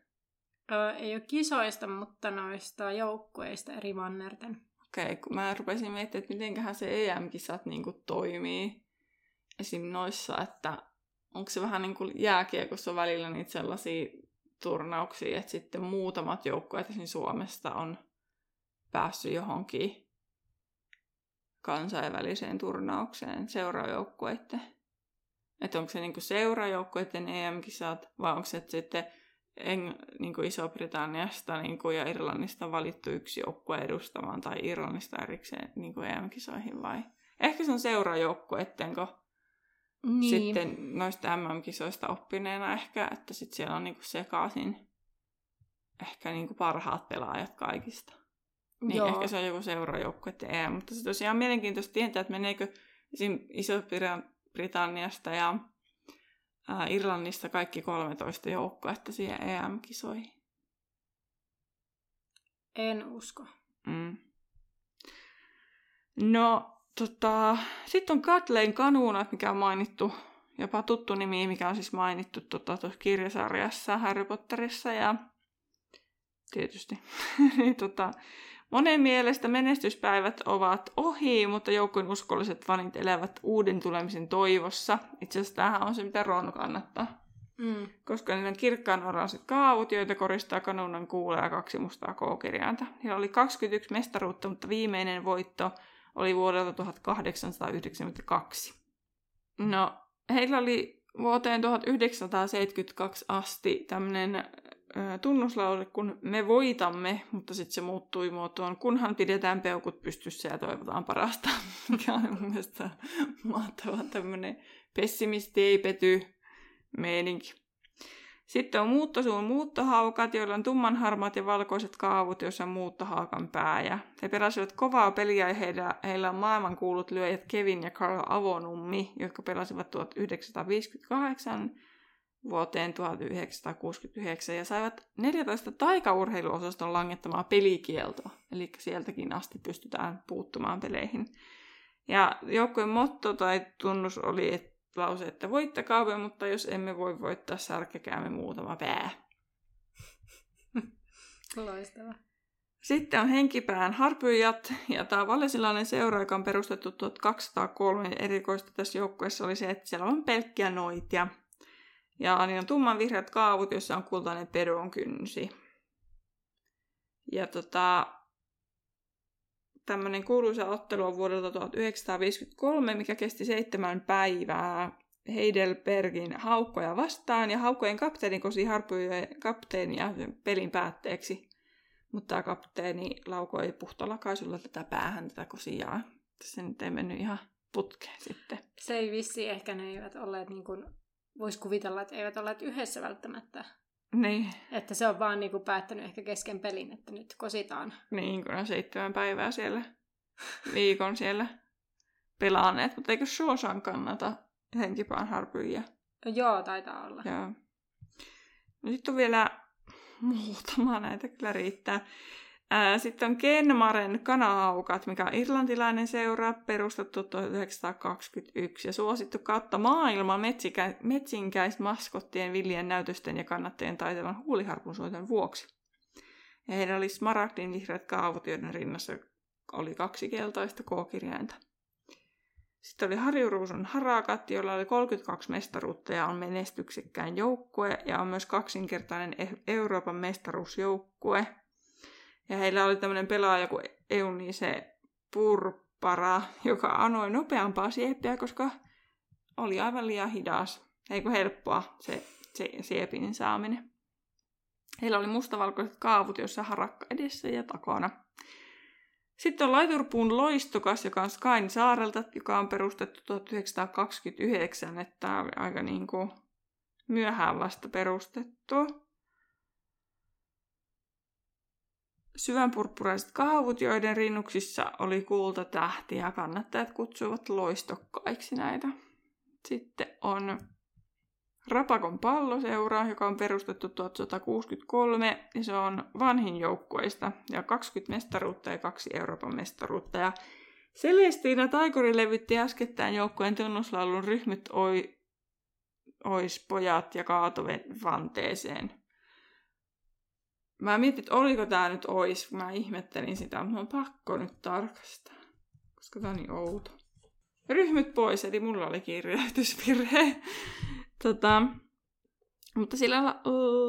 Speaker 1: Öö, ei ole kisoista, mutta noista joukkueista eri mannerten.
Speaker 2: Okei, okay, kun mä rupesin miettimään, että mitenköhän se EM-kisat niinku toimii esim. noissa, että onko se vähän niin kuin jääkiekossa välillä niitä sellaisia turnauksia, että sitten muutamat joukkueet esimerkiksi Suomesta on päässyt johonkin kansainväliseen turnaukseen seurajoukkueiden. Että onko se niinku seurajoukkueiden EM-kisat vai onko se sitten Eng- niinku Iso-Britanniasta niinku ja Irlannista valittu yksi joukkue edustamaan tai Irlannista erikseen niinku EM-kisoihin vai? Ehkä se on seurajoukkueiden, kun niin. sitten noista MM-kisoista oppineena ehkä, että sitten siellä on niinku sekaisin ehkä niinku parhaat pelaajat kaikista. Niin Joo. ehkä se on joku seurajoukkue EM, mutta se tosiaan mielenkiintoista tietää, että meneekö esim. Iso-Britanniasta ja ää, Irlannista kaikki 13 joukkuetta siihen EM-kisoihin.
Speaker 1: En usko. Mm.
Speaker 2: No, Tota, sitten on Kathleen Kanuunat, mikä on mainittu, jopa tuttu nimi, mikä on siis mainittu tota, tuossa kirjasarjassa Harry Potterissa ja tietysti. niin, tota, monen mielestä menestyspäivät ovat ohi, mutta joukkueen uskolliset fanit elävät uuden tulemisen toivossa. Itse asiassa tämähän on se, mitä Ron kannattaa. Mm. Koska niillä on kirkkaan oranssit kaavut, joita koristaa kanuunan kuulee ja kaksi mustaa K-kirjainta. Niillä oli 21 mestaruutta, mutta viimeinen voitto oli vuodelta 1892. No, heillä oli vuoteen 1972 asti tämmöinen tunnuslause, kun me voitamme, mutta sitten se muuttui muotoon, kunhan pidetään peukut pystyssä ja toivotaan parasta. Mikä on mun mielestä mahtava tämmöinen pessimisti ei pety meininki. Sitten on muuttosuun muuttohaukat, joilla on tummanharmaat ja valkoiset kaavut, joissa on muuttohaukan pää. Ja he pelasivat kovaa peliä ja heillä, heillä on maailmankuulut lyöjät Kevin ja Carl Avonummi, jotka pelasivat 1958 vuoteen 1969 ja saivat 14 taikaurheiluosaston langettamaa pelikieltoa. Eli sieltäkin asti pystytään puuttumaan peleihin. Ja joukkueen motto tai tunnus oli, että lause, että voittakaamme, mutta jos emme voi voittaa, särkekäämme muutama pää.
Speaker 1: Loistava.
Speaker 2: Sitten on henkipään harpyjat, ja tämä vallesilainen seura, joka on perustettu 1203 erikoista tässä joukkueessa, oli se, että siellä on pelkkiä noitia. Ja niin on tumman vihreät kaavut, jossa on kultainen pedon kynsi. Ja tota, tämmöinen kuuluisa ottelu on vuodelta 1953, mikä kesti seitsemän päivää Heidelbergin haukkoja vastaan, ja haukkojen kapteeni kosi harppujen kapteenia pelin päätteeksi. Mutta tämä kapteeni laukoi puhtolakaisulla tätä päähän tätä kosiaa. Se nyt ei mennyt ihan putkeen sitten.
Speaker 1: Se ei vissi, ehkä ne eivät olleet niin kuin, voisi kuvitella, että eivät olleet yhdessä välttämättä.
Speaker 2: Niin.
Speaker 1: Että se on vaan niin kuin päättänyt ehkä kesken pelin, että nyt kositaan.
Speaker 2: Niin, kun on seitsemän päivää siellä, viikon siellä pelaaneet. Mutta eikö Shawshan kannata henkipaan harpyjä?
Speaker 1: Joo, taitaa olla.
Speaker 2: Joo. No sitten on vielä muutama, näitä kyllä riittää. Sitten on Kenmaren kanahaukat, mikä on irlantilainen seura, perustettu 1921 ja suosittu kautta maailman metsikä, metsinkäismaskottien, viljen näytösten ja kannattajien taitevan huuliharpunsoiton vuoksi. Ja heillä oli smaragdin vihreät kaavut, joiden rinnassa oli kaksi keltaista k-kirjainta. Sitten oli Harju Ruusun harakat, jolla oli 32 mestaruutta ja on menestyksekkäin joukkue ja on myös kaksinkertainen e- Euroopan mestaruusjoukkue. Ja heillä oli tämmöinen pelaaja kuin Eunice Purpara, joka anoi nopeampaa sieppiä, koska oli aivan liian hidas. Eikö helppoa se, se siepin saaminen. Heillä oli mustavalkoiset kaavut, joissa harakka edessä ja takana. Sitten on Laiturpuun loistokas, joka on Skain saarelta, joka on perustettu 1929, että tämä oli aika niin kuin myöhään vasta perustettu. Syvänpurppuraiset kaavut, joiden rinnuksissa oli kultatähti ja kannattajat kutsuivat loistokkaiksi näitä. Sitten on Rapakon palloseura, joka on perustettu 1163 ja se on vanhin joukkueista ja 20 mestaruutta ja kaksi Euroopan mestaruutta. Ja Celestina Taikuri levytti äskettäin joukkueen tunnuslaulun ryhmät oi, ois pojat ja kaatoven vanteeseen. Mä mietin, että oliko tää nyt ois, kun mä ihmettelin sitä, mutta on pakko nyt tarkastaa, koska tää on niin outo. Ryhmyt pois, eli mulla oli kirjoitusvirhe. tota, mutta sillä la-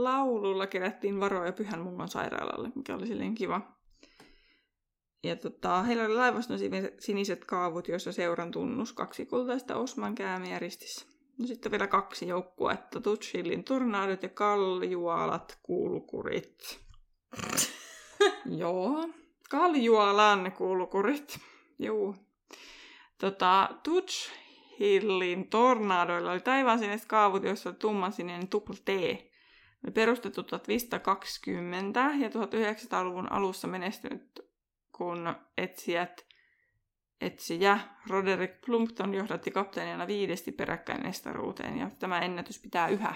Speaker 2: laululla kerättiin varoja Pyhän Mungon sairaalalle, mikä oli silleen kiva. Ja tota, heillä oli laivaston siniset kaavut, joissa seuran tunnus kaksi kultaista Osman käämiä ristissä. No sitten vielä kaksi joukkuetta, Tutschillin tornaadot ja Kaljualat kuulukurit. Joo, Kaljualan kuulukurit. Joo. Tota, Tutschillin tornaadoilla oli taivaan siniset kaavut, joissa oli tummansininen tupl T. Ne perustettu 1520 ja 1900-luvun alussa menestynyt, kun etsijät etsijä Roderick Plumpton johdatti kapteenina viidesti peräkkäin mestaruuteen ja tämä ennätys pitää yhä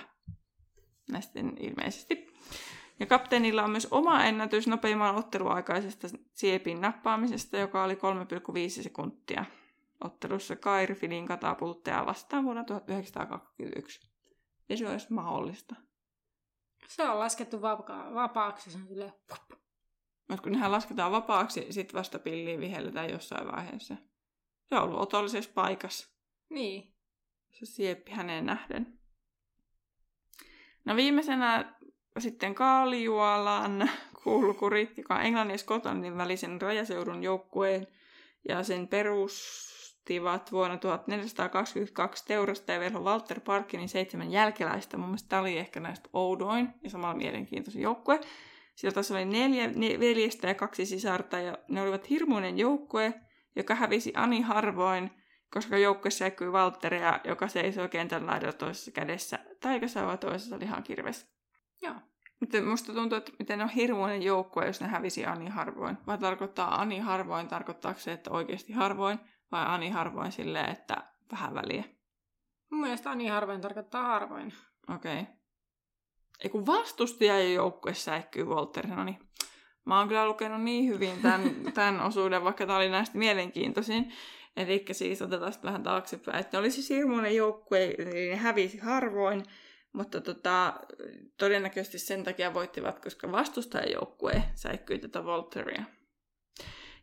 Speaker 2: näistä ilmeisesti. Ja kapteenilla on myös oma ennätys nopeimman otteluaikaisesta siepin nappaamisesta, joka oli 3,5 sekuntia ottelussa Kairfilin katapultteja vastaan vuonna 1921. Ja se olisi mahdollista.
Speaker 1: Se on laskettu vapa- vapaaksi. Se on silleen...
Speaker 2: Mutta kun nehän lasketaan vapaaksi, sit vasta pilliin vihelletään jossain vaiheessa. Se on ollut otollisessa paikassa.
Speaker 1: Niin.
Speaker 2: Se sieppi häneen nähden. No viimeisenä sitten Kaalijualan kulkuri, joka on Englannin ja Skotlannin välisen rajaseudun joukkueen ja sen perus vastustivat vuonna 1422 teurastaja Velho Walter Parkinin seitsemän jälkeläistä. Mun mielestä tämä oli ehkä näistä oudoin ja samalla mielenkiintoisin joukkue. Siellä taas oli neljä veljestä ja kaksi sisarta ja ne olivat hirmuinen joukkue, joka hävisi Ani harvoin, koska joukkueessa säikkyi Valtteria, joka seisoi kentän laidalla toisessa kädessä taikasauva toisessa lihakirves.
Speaker 1: Joo.
Speaker 2: Mutta musta tuntuu, että miten on hirmuinen joukkue, jos ne hävisi Ani harvoin. Vai tarkoittaa Ani harvoin, tarkoittaako se, että oikeasti harvoin, vai Ani harvoin silleen, että vähän väliä?
Speaker 1: Mun mielestä Ani harvoin tarkoittaa harvoin.
Speaker 2: Okei. Okay. Ei kun vastustajan joukkue säikkyy Walter, no niin. Mä oon kyllä lukenut niin hyvin tämän, tämän osuuden, vaikka tämä oli näistä mielenkiintoisin. Eli siis otetaan sitten vähän taaksepäin. Että ne oli siis hirmuinen joukkue, eli ne hävisi harvoin, mutta tota, todennäköisesti sen takia voittivat, koska vastustajajoukkue säikkyi tätä Volteria.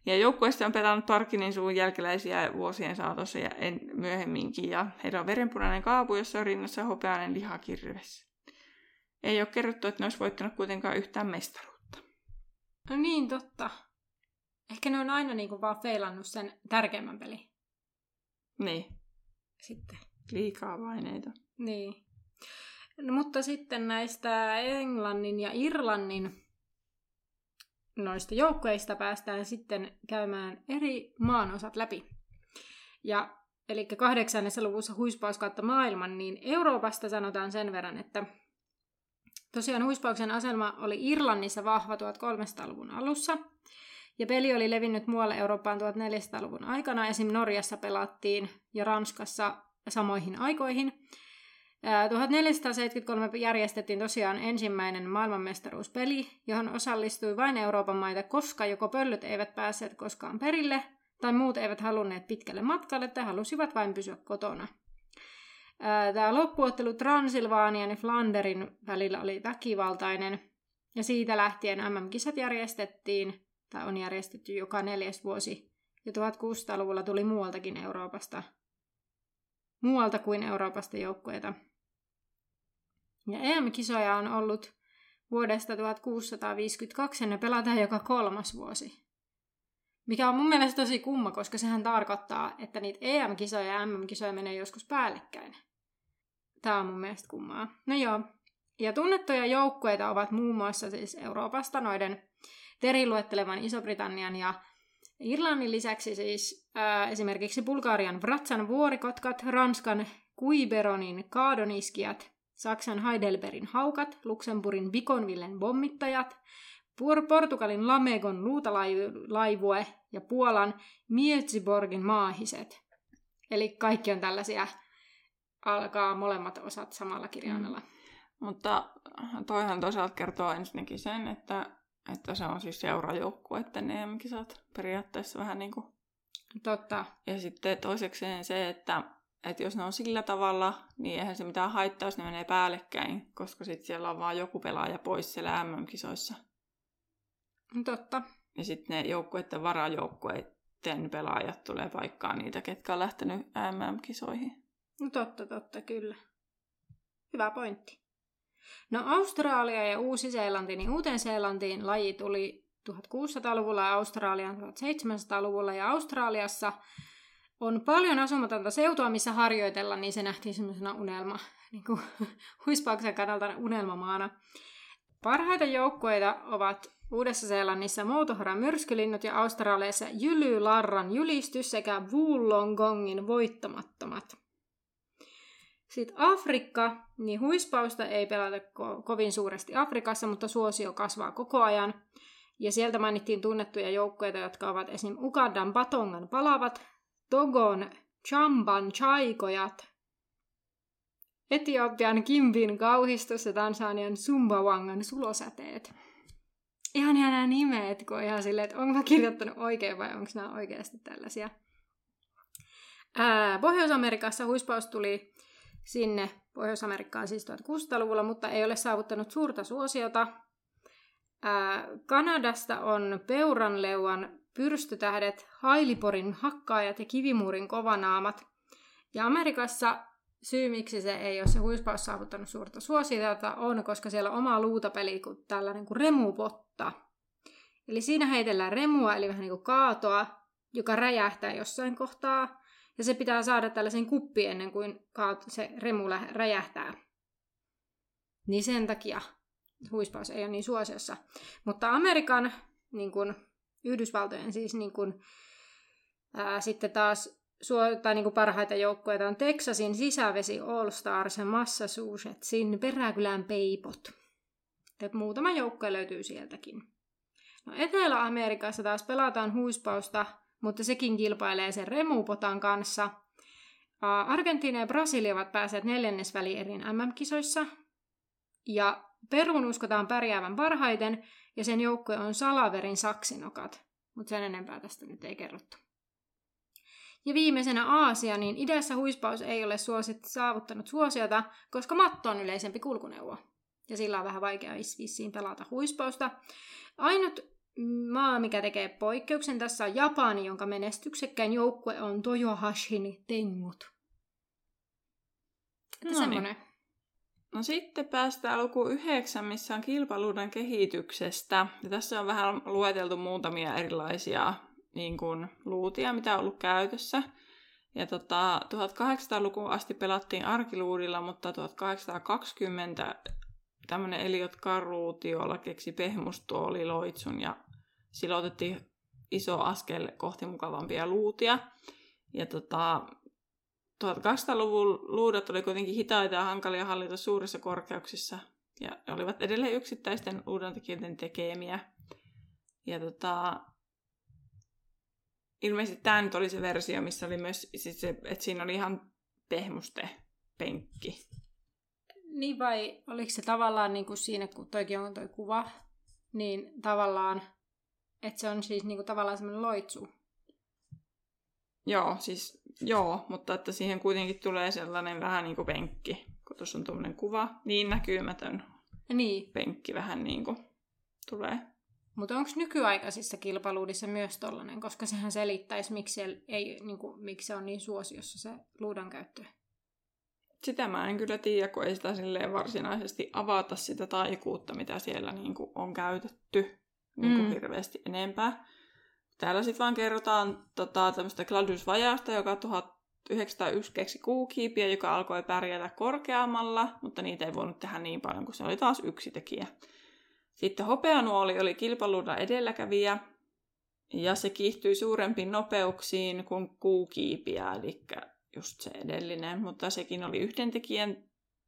Speaker 2: Ja joukkueesta on pelannut Parkinin suun jälkeläisiä vuosien saatossa ja en, myöhemminkin. Ja heillä on verenpunainen kaapu, jossa on rinnassa hopeainen lihakirves. Ei ole kerrottu, että ne olisi voittanut kuitenkaan yhtään mestaruutta.
Speaker 1: No niin, totta. Ehkä ne on aina niinku vaan feilannut sen tärkeimmän peli.
Speaker 2: Niin.
Speaker 1: Sitten.
Speaker 2: Liikaa vaineita.
Speaker 1: Niin. No, mutta sitten näistä Englannin ja Irlannin noista joukkueista päästään sitten käymään eri maanosat läpi. Ja eli kahdeksannessa luvussa huispaus kautta maailman, niin Euroopasta sanotaan sen verran, että tosiaan huispauksen asema oli Irlannissa vahva 1300-luvun alussa, ja peli oli levinnyt muualle Eurooppaan 1400-luvun aikana, esim. Norjassa pelattiin ja Ranskassa samoihin aikoihin. 1473 järjestettiin tosiaan ensimmäinen maailmanmestaruuspeli, johon osallistui vain Euroopan maita, koska joko pöllyt eivät päässeet koskaan perille, tai muut eivät halunneet pitkälle matkalle tai halusivat vain pysyä kotona. Tämä loppuottelu Transilvaanian ja Flanderin välillä oli väkivaltainen, ja siitä lähtien MM-kisat järjestettiin, tai on järjestetty joka neljäs vuosi, ja 1600-luvulla tuli muualtakin Euroopasta, muualta kuin Euroopasta joukkueita. Ja EM-kisoja on ollut vuodesta 1652 ja ne pelataan joka kolmas vuosi. Mikä on mun mielestä tosi kumma, koska sehän tarkoittaa, että niitä EM-kisoja ja MM-kisoja menee joskus päällekkäin. Tämä on mun mielestä kummaa. No joo. Ja tunnettuja joukkueita ovat muun muassa siis Euroopasta noiden Teri luettelevan Iso-Britannian ja Irlannin lisäksi siis ää, esimerkiksi Bulgarian Vratsan vuorikotkat, Ranskan Kuiberonin kaadoniskijat, Saksan Heidelbergin haukat, Luxemburgin Biconvillen pommittajat, Portugalin Lamegon luutalaivue ja Puolan Mietsiborgin maahiset. Eli kaikki on tällaisia, alkaa molemmat osat samalla kirjaimella. Mm.
Speaker 2: Mutta toihan toisaalta kertoo ensinnäkin sen, että, että se on siis että ne EM-kisat periaatteessa vähän niin kuin...
Speaker 1: Totta.
Speaker 2: Ja sitten toisekseen se, että että jos ne on sillä tavalla, niin eihän se mitään haittaa, jos ne menee päällekkäin, koska sitten siellä on vaan joku pelaaja pois siellä MM-kisoissa.
Speaker 1: Totta.
Speaker 2: Ja sitten ne joukkueiden varajoukkueiden pelaajat tulee paikkaan niitä, ketkä on lähtenyt MM-kisoihin.
Speaker 1: No totta, totta, kyllä. Hyvä pointti. No Australia ja Uusi-Seelanti, niin Uuteen-Seelantiin laji tuli 1600-luvulla ja Australian 1700-luvulla ja Australiassa on paljon asumatonta seutua, missä harjoitella, niin se nähtiin semmoisena unelma, niin kuin huispauksen kannalta unelmamaana. Parhaita joukkueita ovat Uudessa-Seelannissa Moutohoran myrskylinnut ja Australiassa Jyly Larran jylistys sekä Wollongongin voittamattomat. Sitten Afrikka, niin huispausta ei pelata ko- kovin suuresti Afrikassa, mutta suosio kasvaa koko ajan. Ja sieltä mainittiin tunnettuja joukkueita, jotka ovat esim. Ugandan Batongan palavat, Togon Chamban chaikojat, Etiopian Kimpin kauhistus ja Tansanian Sumbawangan sulosäteet. Ihan nämä nimet, kun on ihan silleen, että onko mä kirjoittanut oikein vai onko nämä oikeasti tällaisia. Ää, Pohjois-Amerikassa huispaus tuli sinne Pohjois-Amerikkaan siis 1600-luvulla, mutta ei ole saavuttanut suurta suosiota. Ää, Kanadasta on peuranleuan pyrstötähdet, Hailiporin hakkaajat ja kivimuurin kovanaamat. Ja Amerikassa syy, miksi se ei ole se huispaus saavuttanut suurta suosiota, on, koska siellä on oma luutapeli kuin tällainen kuin remupotta. Eli siinä heitellään remua, eli vähän niin kuin kaatoa, joka räjähtää jossain kohtaa. Ja se pitää saada tällaisen kuppi ennen kuin se remu räjähtää. Niin sen takia huispaus ei ole niin suosiossa. Mutta Amerikan, niin kuin, Yhdysvaltojen siis niin kuin, ää, sitten taas suo, tai niin kuin parhaita joukkueita on Texasin sisävesi All Stars ja Massachusettsin peräkylän peipot. Et muutama joukkue löytyy sieltäkin. No Etelä-Amerikassa taas pelataan huispausta, mutta sekin kilpailee sen remupotan kanssa. Argentiina ja Brasilia ovat päässeet neljännesvälierin MM-kisoissa. Ja Perun uskotaan pärjäävän parhaiten, ja sen joukkue on Salaverin saksinokat. Mutta sen enempää tästä nyt ei kerrottu. Ja viimeisenä Aasia, niin idässä huispaus ei ole suosit, saavuttanut suosiota, koska matto on yleisempi kulkuneuvo. Ja sillä on vähän vaikea vissiin pelata huispausta. Ainut maa, mikä tekee poikkeuksen tässä on Japani, jonka menestyksekkäin joukkue on Toyohashin Tengut. Että no semmoinen. Niin.
Speaker 2: No sitten päästään luku yhdeksän, missä on kilpailuuden kehityksestä. Ja tässä on vähän lueteltu muutamia erilaisia niin kuin, luutia, mitä on ollut käytössä. Ja tota, 1800-lukuun asti pelattiin arkiluudilla, mutta 1820 tämmöinen Eliot Karruutiolla keksi loitsun ja silloin otettiin iso askel kohti mukavampia luutia. Ja tota, 1200-luvun luudat oli kuitenkin hitaita ja hankalia hallita suurissa korkeuksissa ja olivat edelleen yksittäisten luudantekijöiden tekemiä. Ja tota, ilmeisesti tämä nyt oli se versio, missä oli myös, siis se, että siinä oli ihan pehmuste penkki.
Speaker 1: Niin vai oliko se tavallaan niin kuin siinä, kun toikin on toi kuva, niin tavallaan, että se on siis niin kuin tavallaan semmoinen loitsu?
Speaker 2: Joo, siis joo, mutta että siihen kuitenkin tulee sellainen vähän niin kuin penkki, kun tuossa on tuommoinen kuva, niin näkymätön
Speaker 1: niin.
Speaker 2: penkki vähän niin kuin tulee.
Speaker 1: Mutta onko nykyaikaisissa kilpailuudissa myös tollainen, koska sehän selittäisi, miksi, ei, niin kuin, miksi se on niin suosiossa se luudan käyttö?
Speaker 2: Sitä mä en kyllä tiedä, kun ei sitä varsinaisesti avata sitä taikuutta, mitä siellä niin kuin on käytetty niin kuin mm. hirveästi enempää. Täällä sitten vaan kerrotaan tota, tämmöistä Gladius Vajasta, joka 1901 keksi kuukiipiä, joka alkoi pärjätä korkeammalla, mutta niitä ei voinut tehdä niin paljon, kun se oli taas yksi tekijä. Sitten hopeanuoli oli kilpailuudella edelläkävijä, ja se kiihtyi suurempiin nopeuksiin kuin kuukiipiä, eli just se edellinen, mutta sekin oli yhden tekijän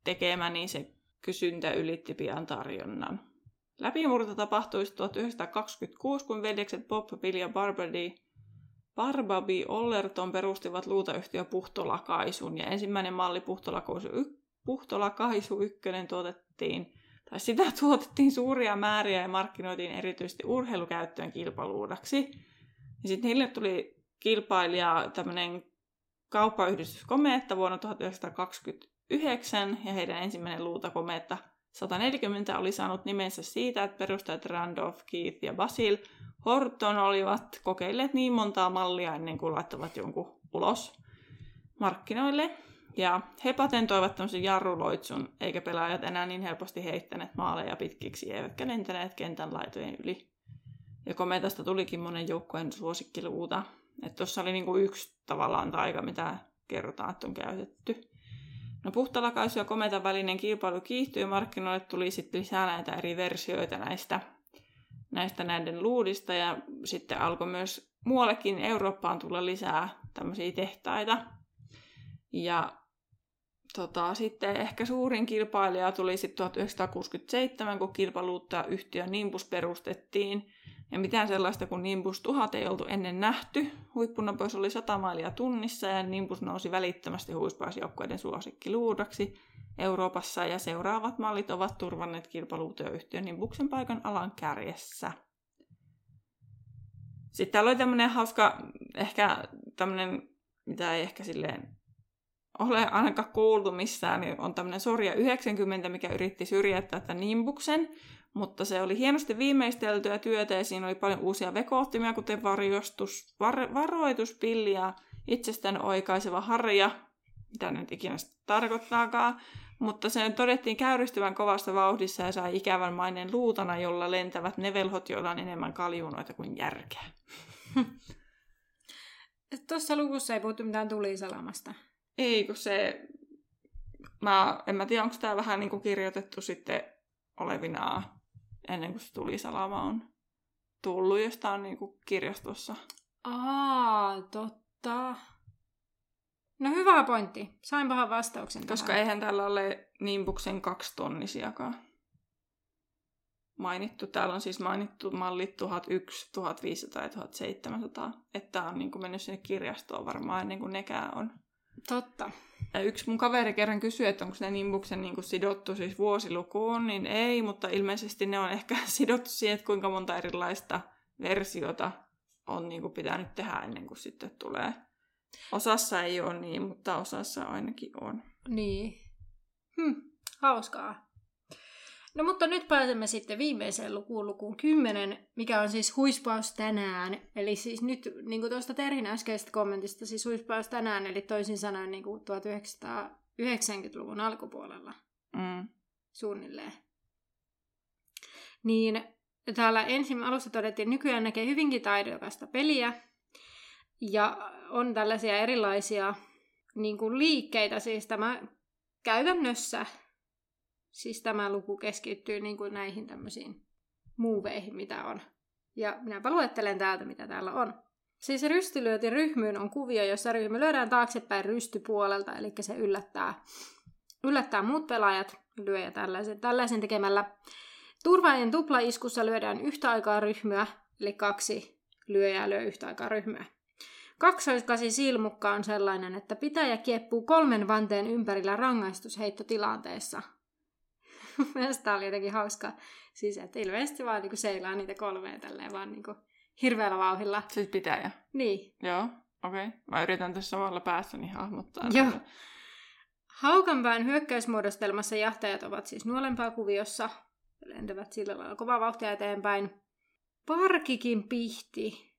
Speaker 2: tekemä, niin se kysyntä ylitti pian tarjonnan. Läpimurto tapahtui 1926, kun veljekset Bob, Bill ja Barbary Barbaby Ollerton perustivat luutayhtiö Puhtolakaisun ja ensimmäinen malli Puhtolakaisu, Puhtolakaisu 1 tuotettiin tai sitä tuotettiin suuria määriä ja markkinoitiin erityisesti urheilukäyttöön kilpaluudaksi. Ja sitten niille tuli kilpailija tämmöinen kauppayhdistys Kometta vuonna 1929 ja heidän ensimmäinen luutakometta 140 oli saanut nimensä siitä, että perustajat Randolph, Keith ja Basil Horton olivat kokeilleet niin montaa mallia ennen kuin laittavat jonkun ulos markkinoille. Ja he patentoivat tämmöisen jarruloitsun, eikä pelaajat enää niin helposti heittäneet maaleja pitkiksi, eivätkä lentäneet kentän laitojen yli. Ja kometasta tulikin monen joukkueen suosikkiluuta. Että tuossa oli niinku yksi tavallaan taika, mitä kerrotaan, että on käytetty. No puhtalakaisu ja kometan välinen kilpailu kiihtyi ja markkinoille tuli sitten lisää näitä eri versioita näistä, näistä näiden luudista ja sitten alkoi myös muuallekin Eurooppaan tulla lisää tämmöisiä tehtaita. Ja tota, sitten ehkä suurin kilpailija tuli sitten 1967, kun kilpailuttajayhtiö Nimbus perustettiin. Ja mitään sellaista kuin Nimbus 1000 ei oltu ennen nähty. Huippunopeus oli 100 mailia tunnissa ja Nimbus nousi välittömästi huispaisjoukkoiden suosikkiluudaksi Euroopassa ja seuraavat mallit ovat turvanneet kilpailuttajayhtiön Nimbuksen paikan alan kärjessä. Sitten täällä oli tämmöinen hauska, ehkä tämmöinen, mitä ei ehkä silleen ole ainakaan kuultu missään, niin on tämmöinen Sorja 90, mikä yritti syrjäyttää tämän Nimbuksen, mutta se oli hienosti viimeisteltyä työtä ja siinä oli paljon uusia vekoottimia, kuten varjostus, var, varoituspilli ja itsestään oikaiseva harja, mitä nyt ikinä tarkoittaakaan, mutta se todettiin käyristyvän kovassa vauhdissa ja sai ikävän mainen luutana, jolla lentävät ne velhot, joilla on enemmän kaljunoita kuin järkeä.
Speaker 1: Tuossa luvussa ei puhuttu mitään tulisalamasta.
Speaker 2: Ei, kun se... Mä, en mä tiedä, onko tämä vähän niin kuin kirjoitettu sitten olevinaa ennen kuin se tulisalama on tullut jostain niin kuin kirjastossa.
Speaker 1: Aa, totta. No hyvä pointti. Sainpahan vastauksen
Speaker 2: Koska
Speaker 1: tähän.
Speaker 2: eihän tällä ole Nimbuksen kaksitonnisiakaan mainittu. Täällä on siis mainittu mallit 1001, 1500 ja 1700. Että tää on niin kuin mennyt sinne kirjastoon varmaan ennen kuin nekään on.
Speaker 1: Totta.
Speaker 2: Ja yksi mun kaveri kerran kysyi, että onko ne Nimbuksen niin sidottu siis vuosilukuun, niin ei, mutta ilmeisesti ne on ehkä sidottu siihen, että kuinka monta erilaista versiota on niin kuin pitänyt tehdä ennen kuin sitten tulee. Osassa ei ole niin, mutta osassa ainakin on.
Speaker 1: Niin. Hm, hauskaa. No mutta nyt pääsemme sitten viimeiseen lukuun, lukuun 10, mikä on siis huispaus tänään. Eli siis nyt, niin kuin tuosta Terhin äskeisestä kommentista, siis huispaus tänään, eli toisin sanoen niin kuin 1990-luvun alkupuolella
Speaker 2: Mm.
Speaker 1: suunnilleen. Niin täällä ensin alussa todettiin, että nykyään näkee hyvinkin taidokasta peliä. Ja on tällaisia erilaisia niin kuin liikkeitä, siis tämä käytännössä, siis tämä luku keskittyy niin kuin näihin tämmöisiin muuveihin, mitä on. Ja minäpä luettelen täältä, mitä täällä on. Siis rystylyöti ryhmyyn on kuvio, jossa ryhmä lyödään taaksepäin rystypuolelta, eli se yllättää, yllättää muut pelaajat lyöjä tällaisen, tällaisen tekemällä. Turvaajien tuplaiskussa lyödään yhtä aikaa ryhmyä, eli kaksi lyöjää lyö yhtä aikaa ryhmyä. Kaksoiskasi silmukka on sellainen, että pitäjä kieppuu kolmen vanteen ympärillä rangaistusheittotilanteessa. Mielestäni oli jotenkin hauska. Siis, että ilmeisesti vaan niin seilaa niitä kolmea tälleen vaan niin hirveällä vauhilla.
Speaker 2: Siis pitäjä.
Speaker 1: Niin.
Speaker 2: Joo, okei. Okay. Mä yritän tässä samalla päässäni hahmottaa.
Speaker 1: Joo. Haukanpään hyökkäysmuodostelmassa jahtajat ovat siis nuolempaa kuviossa, lentävät sillä lailla kovaa vauhtia eteenpäin. Parkikin pihti.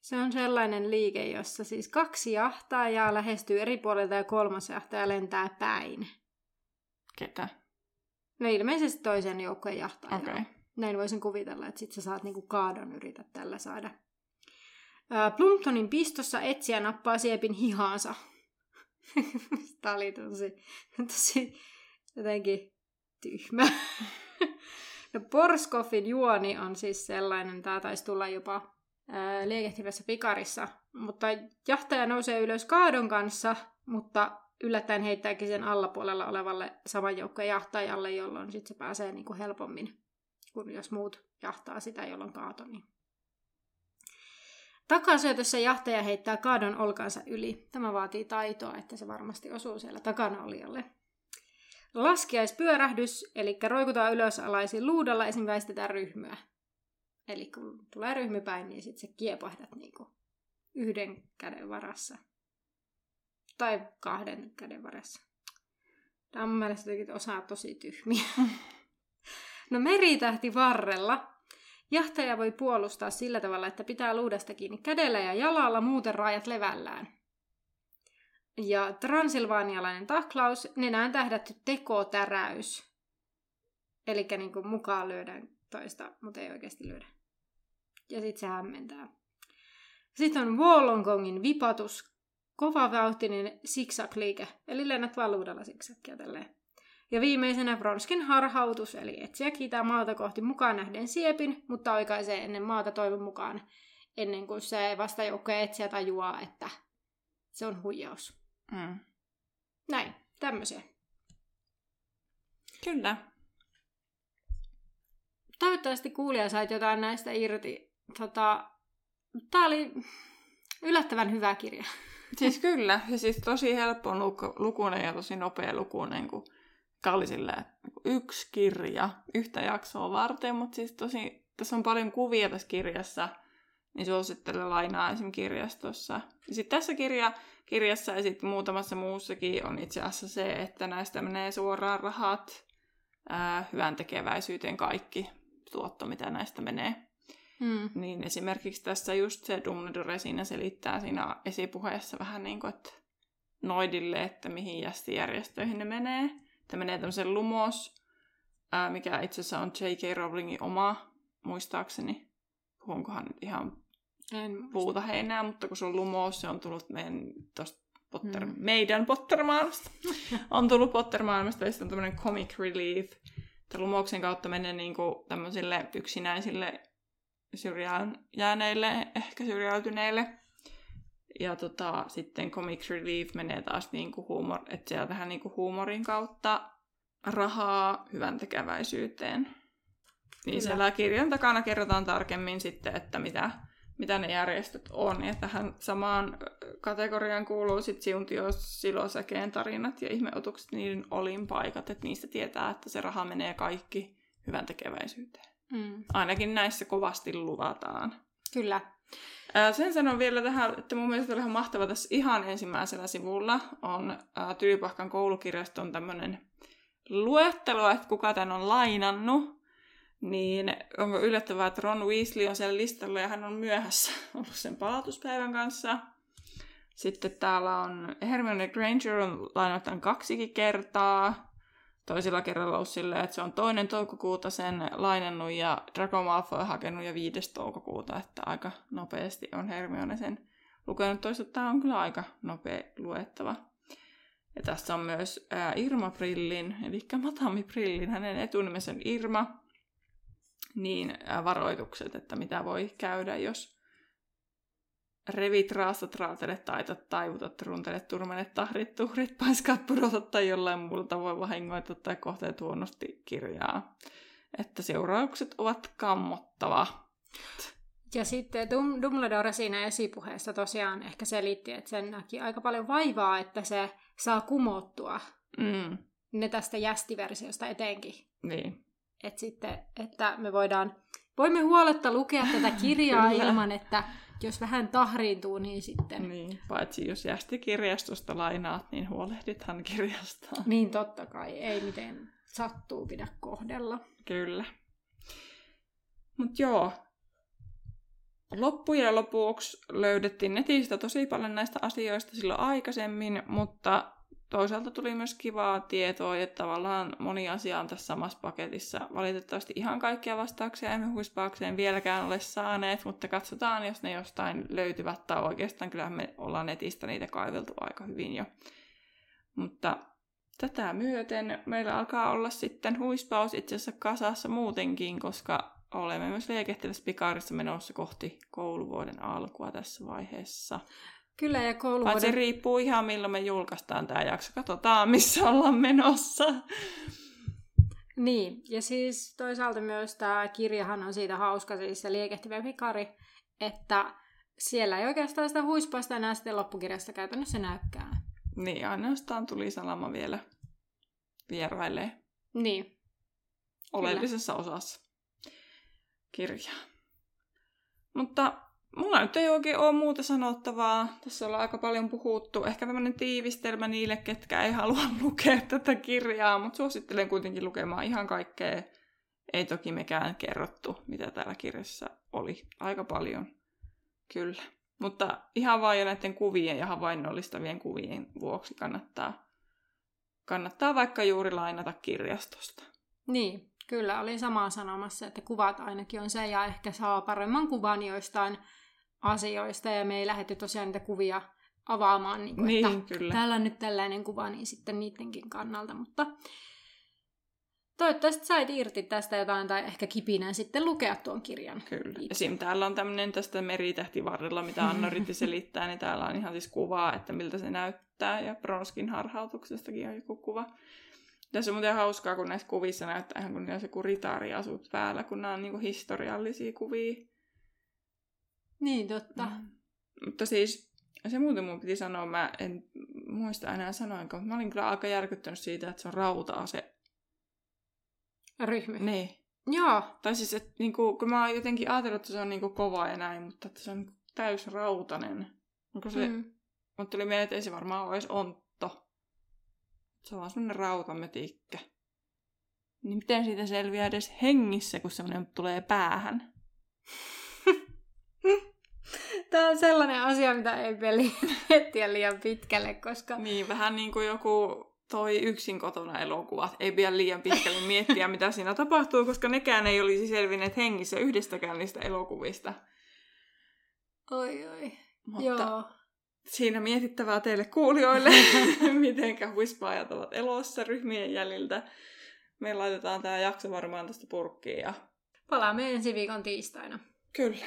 Speaker 1: Se on sellainen liike, jossa siis kaksi jahtaajaa lähestyy eri puolilta ja kolmas jahtaja lentää päin.
Speaker 2: Ketä?
Speaker 1: No ilmeisesti toisen joukkueen jahtaja.
Speaker 2: Okei. Okay.
Speaker 1: Näin voisin kuvitella, että sit sä saat niinku kaadon yritä tällä saada. Plumptonin pistossa etsiä nappaa siepin hihaansa. Tämä oli tosi, tosi jotenkin tyhmä. no Porskoffin juoni on siis sellainen, tämä taisi tulla jopa ää, liekehtivässä pikarissa, mutta jahtaja nousee ylös kaadon kanssa, mutta yllättäen heittääkin sen allapuolella olevalle saman joukkojen jahtajalle, jolloin sitten se pääsee niinku helpommin, kuin jos muut jahtaa sitä, jolloin kaato. Niin. Takasyötössä jahtaja heittää kaadon olkansa yli. Tämä vaatii taitoa, että se varmasti osuu siellä takana olijalle. Laskiaispyörähdys, eli roikutaan ylös alaisin luudalla, esim. väistetään ryhmyä. Eli kun tulee ryhmy päin, niin sitten se kiepahdat niinku yhden käden varassa. Tai kahden käden varassa. Tämä on mun mielestä jotenkin osa tosi tyhmiä. no meritähti varrella. Jahtaja voi puolustaa sillä tavalla, että pitää luudasta kiinni kädellä ja jalalla, muuten raajat levällään. Ja transilvaanialainen taklaus, nenään tähdätty tekotäräys. Eli niin mukaan lyödään toista, mutta ei oikeasti lyödä. Ja sitten se hämmentää. Sitten on Wollongongin vipatus, kova vauhtinen zigzag-liike, eli lennät vaan luudalla zigzagia tälleen. Ja viimeisenä Bronskin harhautus, eli etsiä kiitää maata kohti mukaan nähden siepin, mutta oikaisee ennen maata toivon mukaan, ennen kuin se vastajoukkoja etsiä tajuaa, että se on huijaus.
Speaker 2: Mm.
Speaker 1: Näin, tämmöisiä.
Speaker 2: Kyllä.
Speaker 1: Toivottavasti kuulija sait jotain näistä irti. Tota, Tämä oli yllättävän hyvä kirja.
Speaker 2: Siis kyllä. Ja siis tosi helppo luku, lukunen ja tosi nopea lukunen, kun oli silleen, yksi kirja yhtä jaksoa varten, mutta siis tosi, tässä on paljon kuvia tässä kirjassa, niin suosittelen lainaa esim. kirjastossa. Ja sitten tässä kirja, kirjassa ja sitten muutamassa muussakin on itse asiassa se, että näistä menee suoraan rahat ää, hyvän tekeväisyyteen kaikki tuotto, mitä näistä menee.
Speaker 1: Hmm.
Speaker 2: Niin esimerkiksi tässä just se Dumbledore siinä selittää siinä esipuheessa vähän niin kuin, että noidille, että mihin jästijärjestöihin ne menee. Että menee tämmöisen Lumos, ää, mikä itse asiassa on J.K. Rowlingin oma, muistaakseni. Puhunkohan nyt ihan
Speaker 1: En
Speaker 2: puuta heinää, mutta kun se on lumous, se on tullut meidän, tosta Potter,
Speaker 1: Mm.
Speaker 2: meidän Pottermaailmasta. on tullut Pottermaailmasta ja sitten on tämmöinen comic relief. Että lumouksen kautta menee niinku tämmöisille yksinäisille syrjään jääneille, ehkä syrjäytyneille. Ja tota, sitten comic relief menee taas niinku huumor, että sieltähän niinku huumorin kautta rahaa hyvän tekeväisyyteen. Niin
Speaker 1: Kyllä.
Speaker 2: siellä kirjan takana kerrotaan tarkemmin sitten, että mitä, mitä ne järjestöt on. Ja tähän samaan kategoriaan kuuluu sitten Siuntio Silosäkeen tarinat ja ihmeotukset, niiden olinpaikat, että niistä tietää, että se raha menee kaikki hyvän tekeväisyyteen.
Speaker 1: Mm.
Speaker 2: Ainakin näissä kovasti luvataan.
Speaker 1: Kyllä.
Speaker 2: Sen sanon vielä tähän, että mun mielestä oli ihan mahtava tässä ihan ensimmäisellä sivulla on ää, Tylypahkan koulukirjaston tämmöinen luettelo, että kuka tän on lainannut. Niin onko yllättävää, että Ron Weasley on siellä listalla ja hän on myöhässä ollut sen palautuspäivän kanssa. Sitten täällä on Hermione Granger on lainannut tämän kaksikin kertaa. Toisella kerralla ollut silleen, että se on toinen toukokuuta sen lainannut ja Draco Malfoy hakenut ja 5. toukokuuta, että aika nopeasti on Hermione sen lukenut. Toisaalta tämä on kyllä aika nopea luettava. Ja tässä on myös ää, Irma Prillin, eli Matami Prillin, hänen etunimensä on Irma, niin ää, varoitukset, että mitä voi käydä, jos revit, raastat, raatelet, taitat, taivutat, runtelet, turmenet, tahdit, tuhrit, paiskaat, pudotat tai jollain muulla tavoin vahingoitat tai kohteet huonosti kirjaa. Että seuraukset ovat kammottava.
Speaker 1: Ja sitten Dum- Dumbledore siinä esipuheessa tosiaan ehkä selitti, että sen näki aika paljon vaivaa, että se saa kumottua
Speaker 2: Mm,
Speaker 1: ne tästä jästiversiosta etenkin.
Speaker 2: niin.
Speaker 1: Et sitten, että me voidaan, voimme huoletta lukea tätä kirjaa ilman, että jos vähän tahriintuu, niin sitten.
Speaker 2: niin. Paitsi jos jästi kirjastosta lainaat, niin huolehdithan kirjasta.
Speaker 1: Niin totta kai, ei miten sattuu pidä kohdella.
Speaker 2: Kyllä. Mutta joo, loppujen lopuksi löydettiin netistä tosi paljon näistä asioista silloin aikaisemmin, mutta toisaalta tuli myös kivaa tietoa, että tavallaan moni asia on tässä samassa paketissa. Valitettavasti ihan kaikkia vastauksia emme huispaakseen vieläkään ole saaneet, mutta katsotaan, jos ne jostain löytyvät, tai oikeastaan kyllähän me ollaan netistä niitä kaiveltu aika hyvin jo. Mutta tätä myöten meillä alkaa olla sitten huispaus itse asiassa kasassa muutenkin, koska olemme myös liekehtivässä pikaarissa menossa kohti kouluvuoden alkua tässä vaiheessa.
Speaker 1: Kyllä, ja
Speaker 2: Paitsi
Speaker 1: kouluvuoden...
Speaker 2: riippuu ihan milloin me julkaistaan tämä jakso. Katsotaan, missä ollaan menossa.
Speaker 1: Niin, ja siis toisaalta myös tämä kirjahan on siitä hauska, siis se liekehtivä pikari, että siellä ei oikeastaan sitä huispaista enää sitten loppukirjasta käytännössä näykään.
Speaker 2: Niin, ainoastaan tuli salama vielä vierailee
Speaker 1: Niin,
Speaker 2: oleellisessa osassa kirjaa. Mutta mulla nyt ei oikein ole muuta sanottavaa. Tässä ollaan aika paljon puhuttu. Ehkä tämmöinen tiivistelmä niille, ketkä ei halua lukea tätä kirjaa, mutta suosittelen kuitenkin lukemaan ihan kaikkea. Ei toki mekään kerrottu, mitä täällä kirjassa oli. Aika paljon, kyllä. Mutta ihan vain jo näiden kuvien ja havainnollistavien kuvien vuoksi kannattaa, kannattaa vaikka juuri lainata kirjastosta.
Speaker 1: niin, kyllä olin samaa sanomassa, että kuvat ainakin on se, ja ehkä saa paremman kuvan joistain asioista, ja me ei lähdetty tosiaan niitä kuvia avaamaan, niin kuin,
Speaker 2: Niin,
Speaker 1: että
Speaker 2: kyllä.
Speaker 1: täällä on nyt tällainen kuva, niin sitten niidenkin kannalta, mutta toivottavasti sait irti tästä jotain, tai ehkä kipinän sitten lukea tuon kirjan.
Speaker 2: Kyllä.
Speaker 1: itse.
Speaker 2: Esim. täällä on tämmöinen tästä meritähtivarrella, mitä Anna yritti selittää, niin täällä on ihan siis kuvaa, että miltä se näyttää, ja Bronskin harhautuksestakin on joku kuva. Tässä on muuten hauskaa, kun näissä kuvissa näyttää ihan kun olisi joku ritaariasut päällä, kun nämä on niinku historiallisia kuvia.
Speaker 1: Niin, totta.
Speaker 2: Mm. Mutta siis, se muuten mun piti sanoa, mä en muista enää sanoinko, mutta mä olin kyllä aika järkyttynyt siitä, että se on rauta-ase.
Speaker 1: Ryhmy.
Speaker 2: Niin.
Speaker 1: Joo,
Speaker 2: Tai siis, että niinku, kun mä oon jotenkin ajatellut, että se on niinku kova ja näin, mutta että se on niinku täysrautainen. Onko se, mm.
Speaker 1: mm.
Speaker 2: mutta tuli mieleen, että ei se varmaan ole edes ontto. Se on vaan semmonen rautametikkä. Niin miten siitä selviää edes hengissä, kun semmoinen tulee päähän?
Speaker 1: Tämä on sellainen asia, mitä ei peli miettiä liian pitkälle, koska...
Speaker 2: Niin, vähän niin kuin joku toi yksin kotona elokuvat. Ei pidä liian pitkälle miettiä, mitä siinä tapahtuu, koska nekään ei olisi selvinneet hengissä yhdestäkään niistä elokuvista.
Speaker 1: Oi, oi.
Speaker 2: Mutta
Speaker 1: Joo.
Speaker 2: siinä mietittävää teille kuulijoille, mitenkä huispaajat ovat elossa ryhmien jäljiltä. Me laitetaan tämä jakso varmaan tästä purkkiin ja
Speaker 1: Palaamme ensi viikon tiistaina.
Speaker 2: kyllä.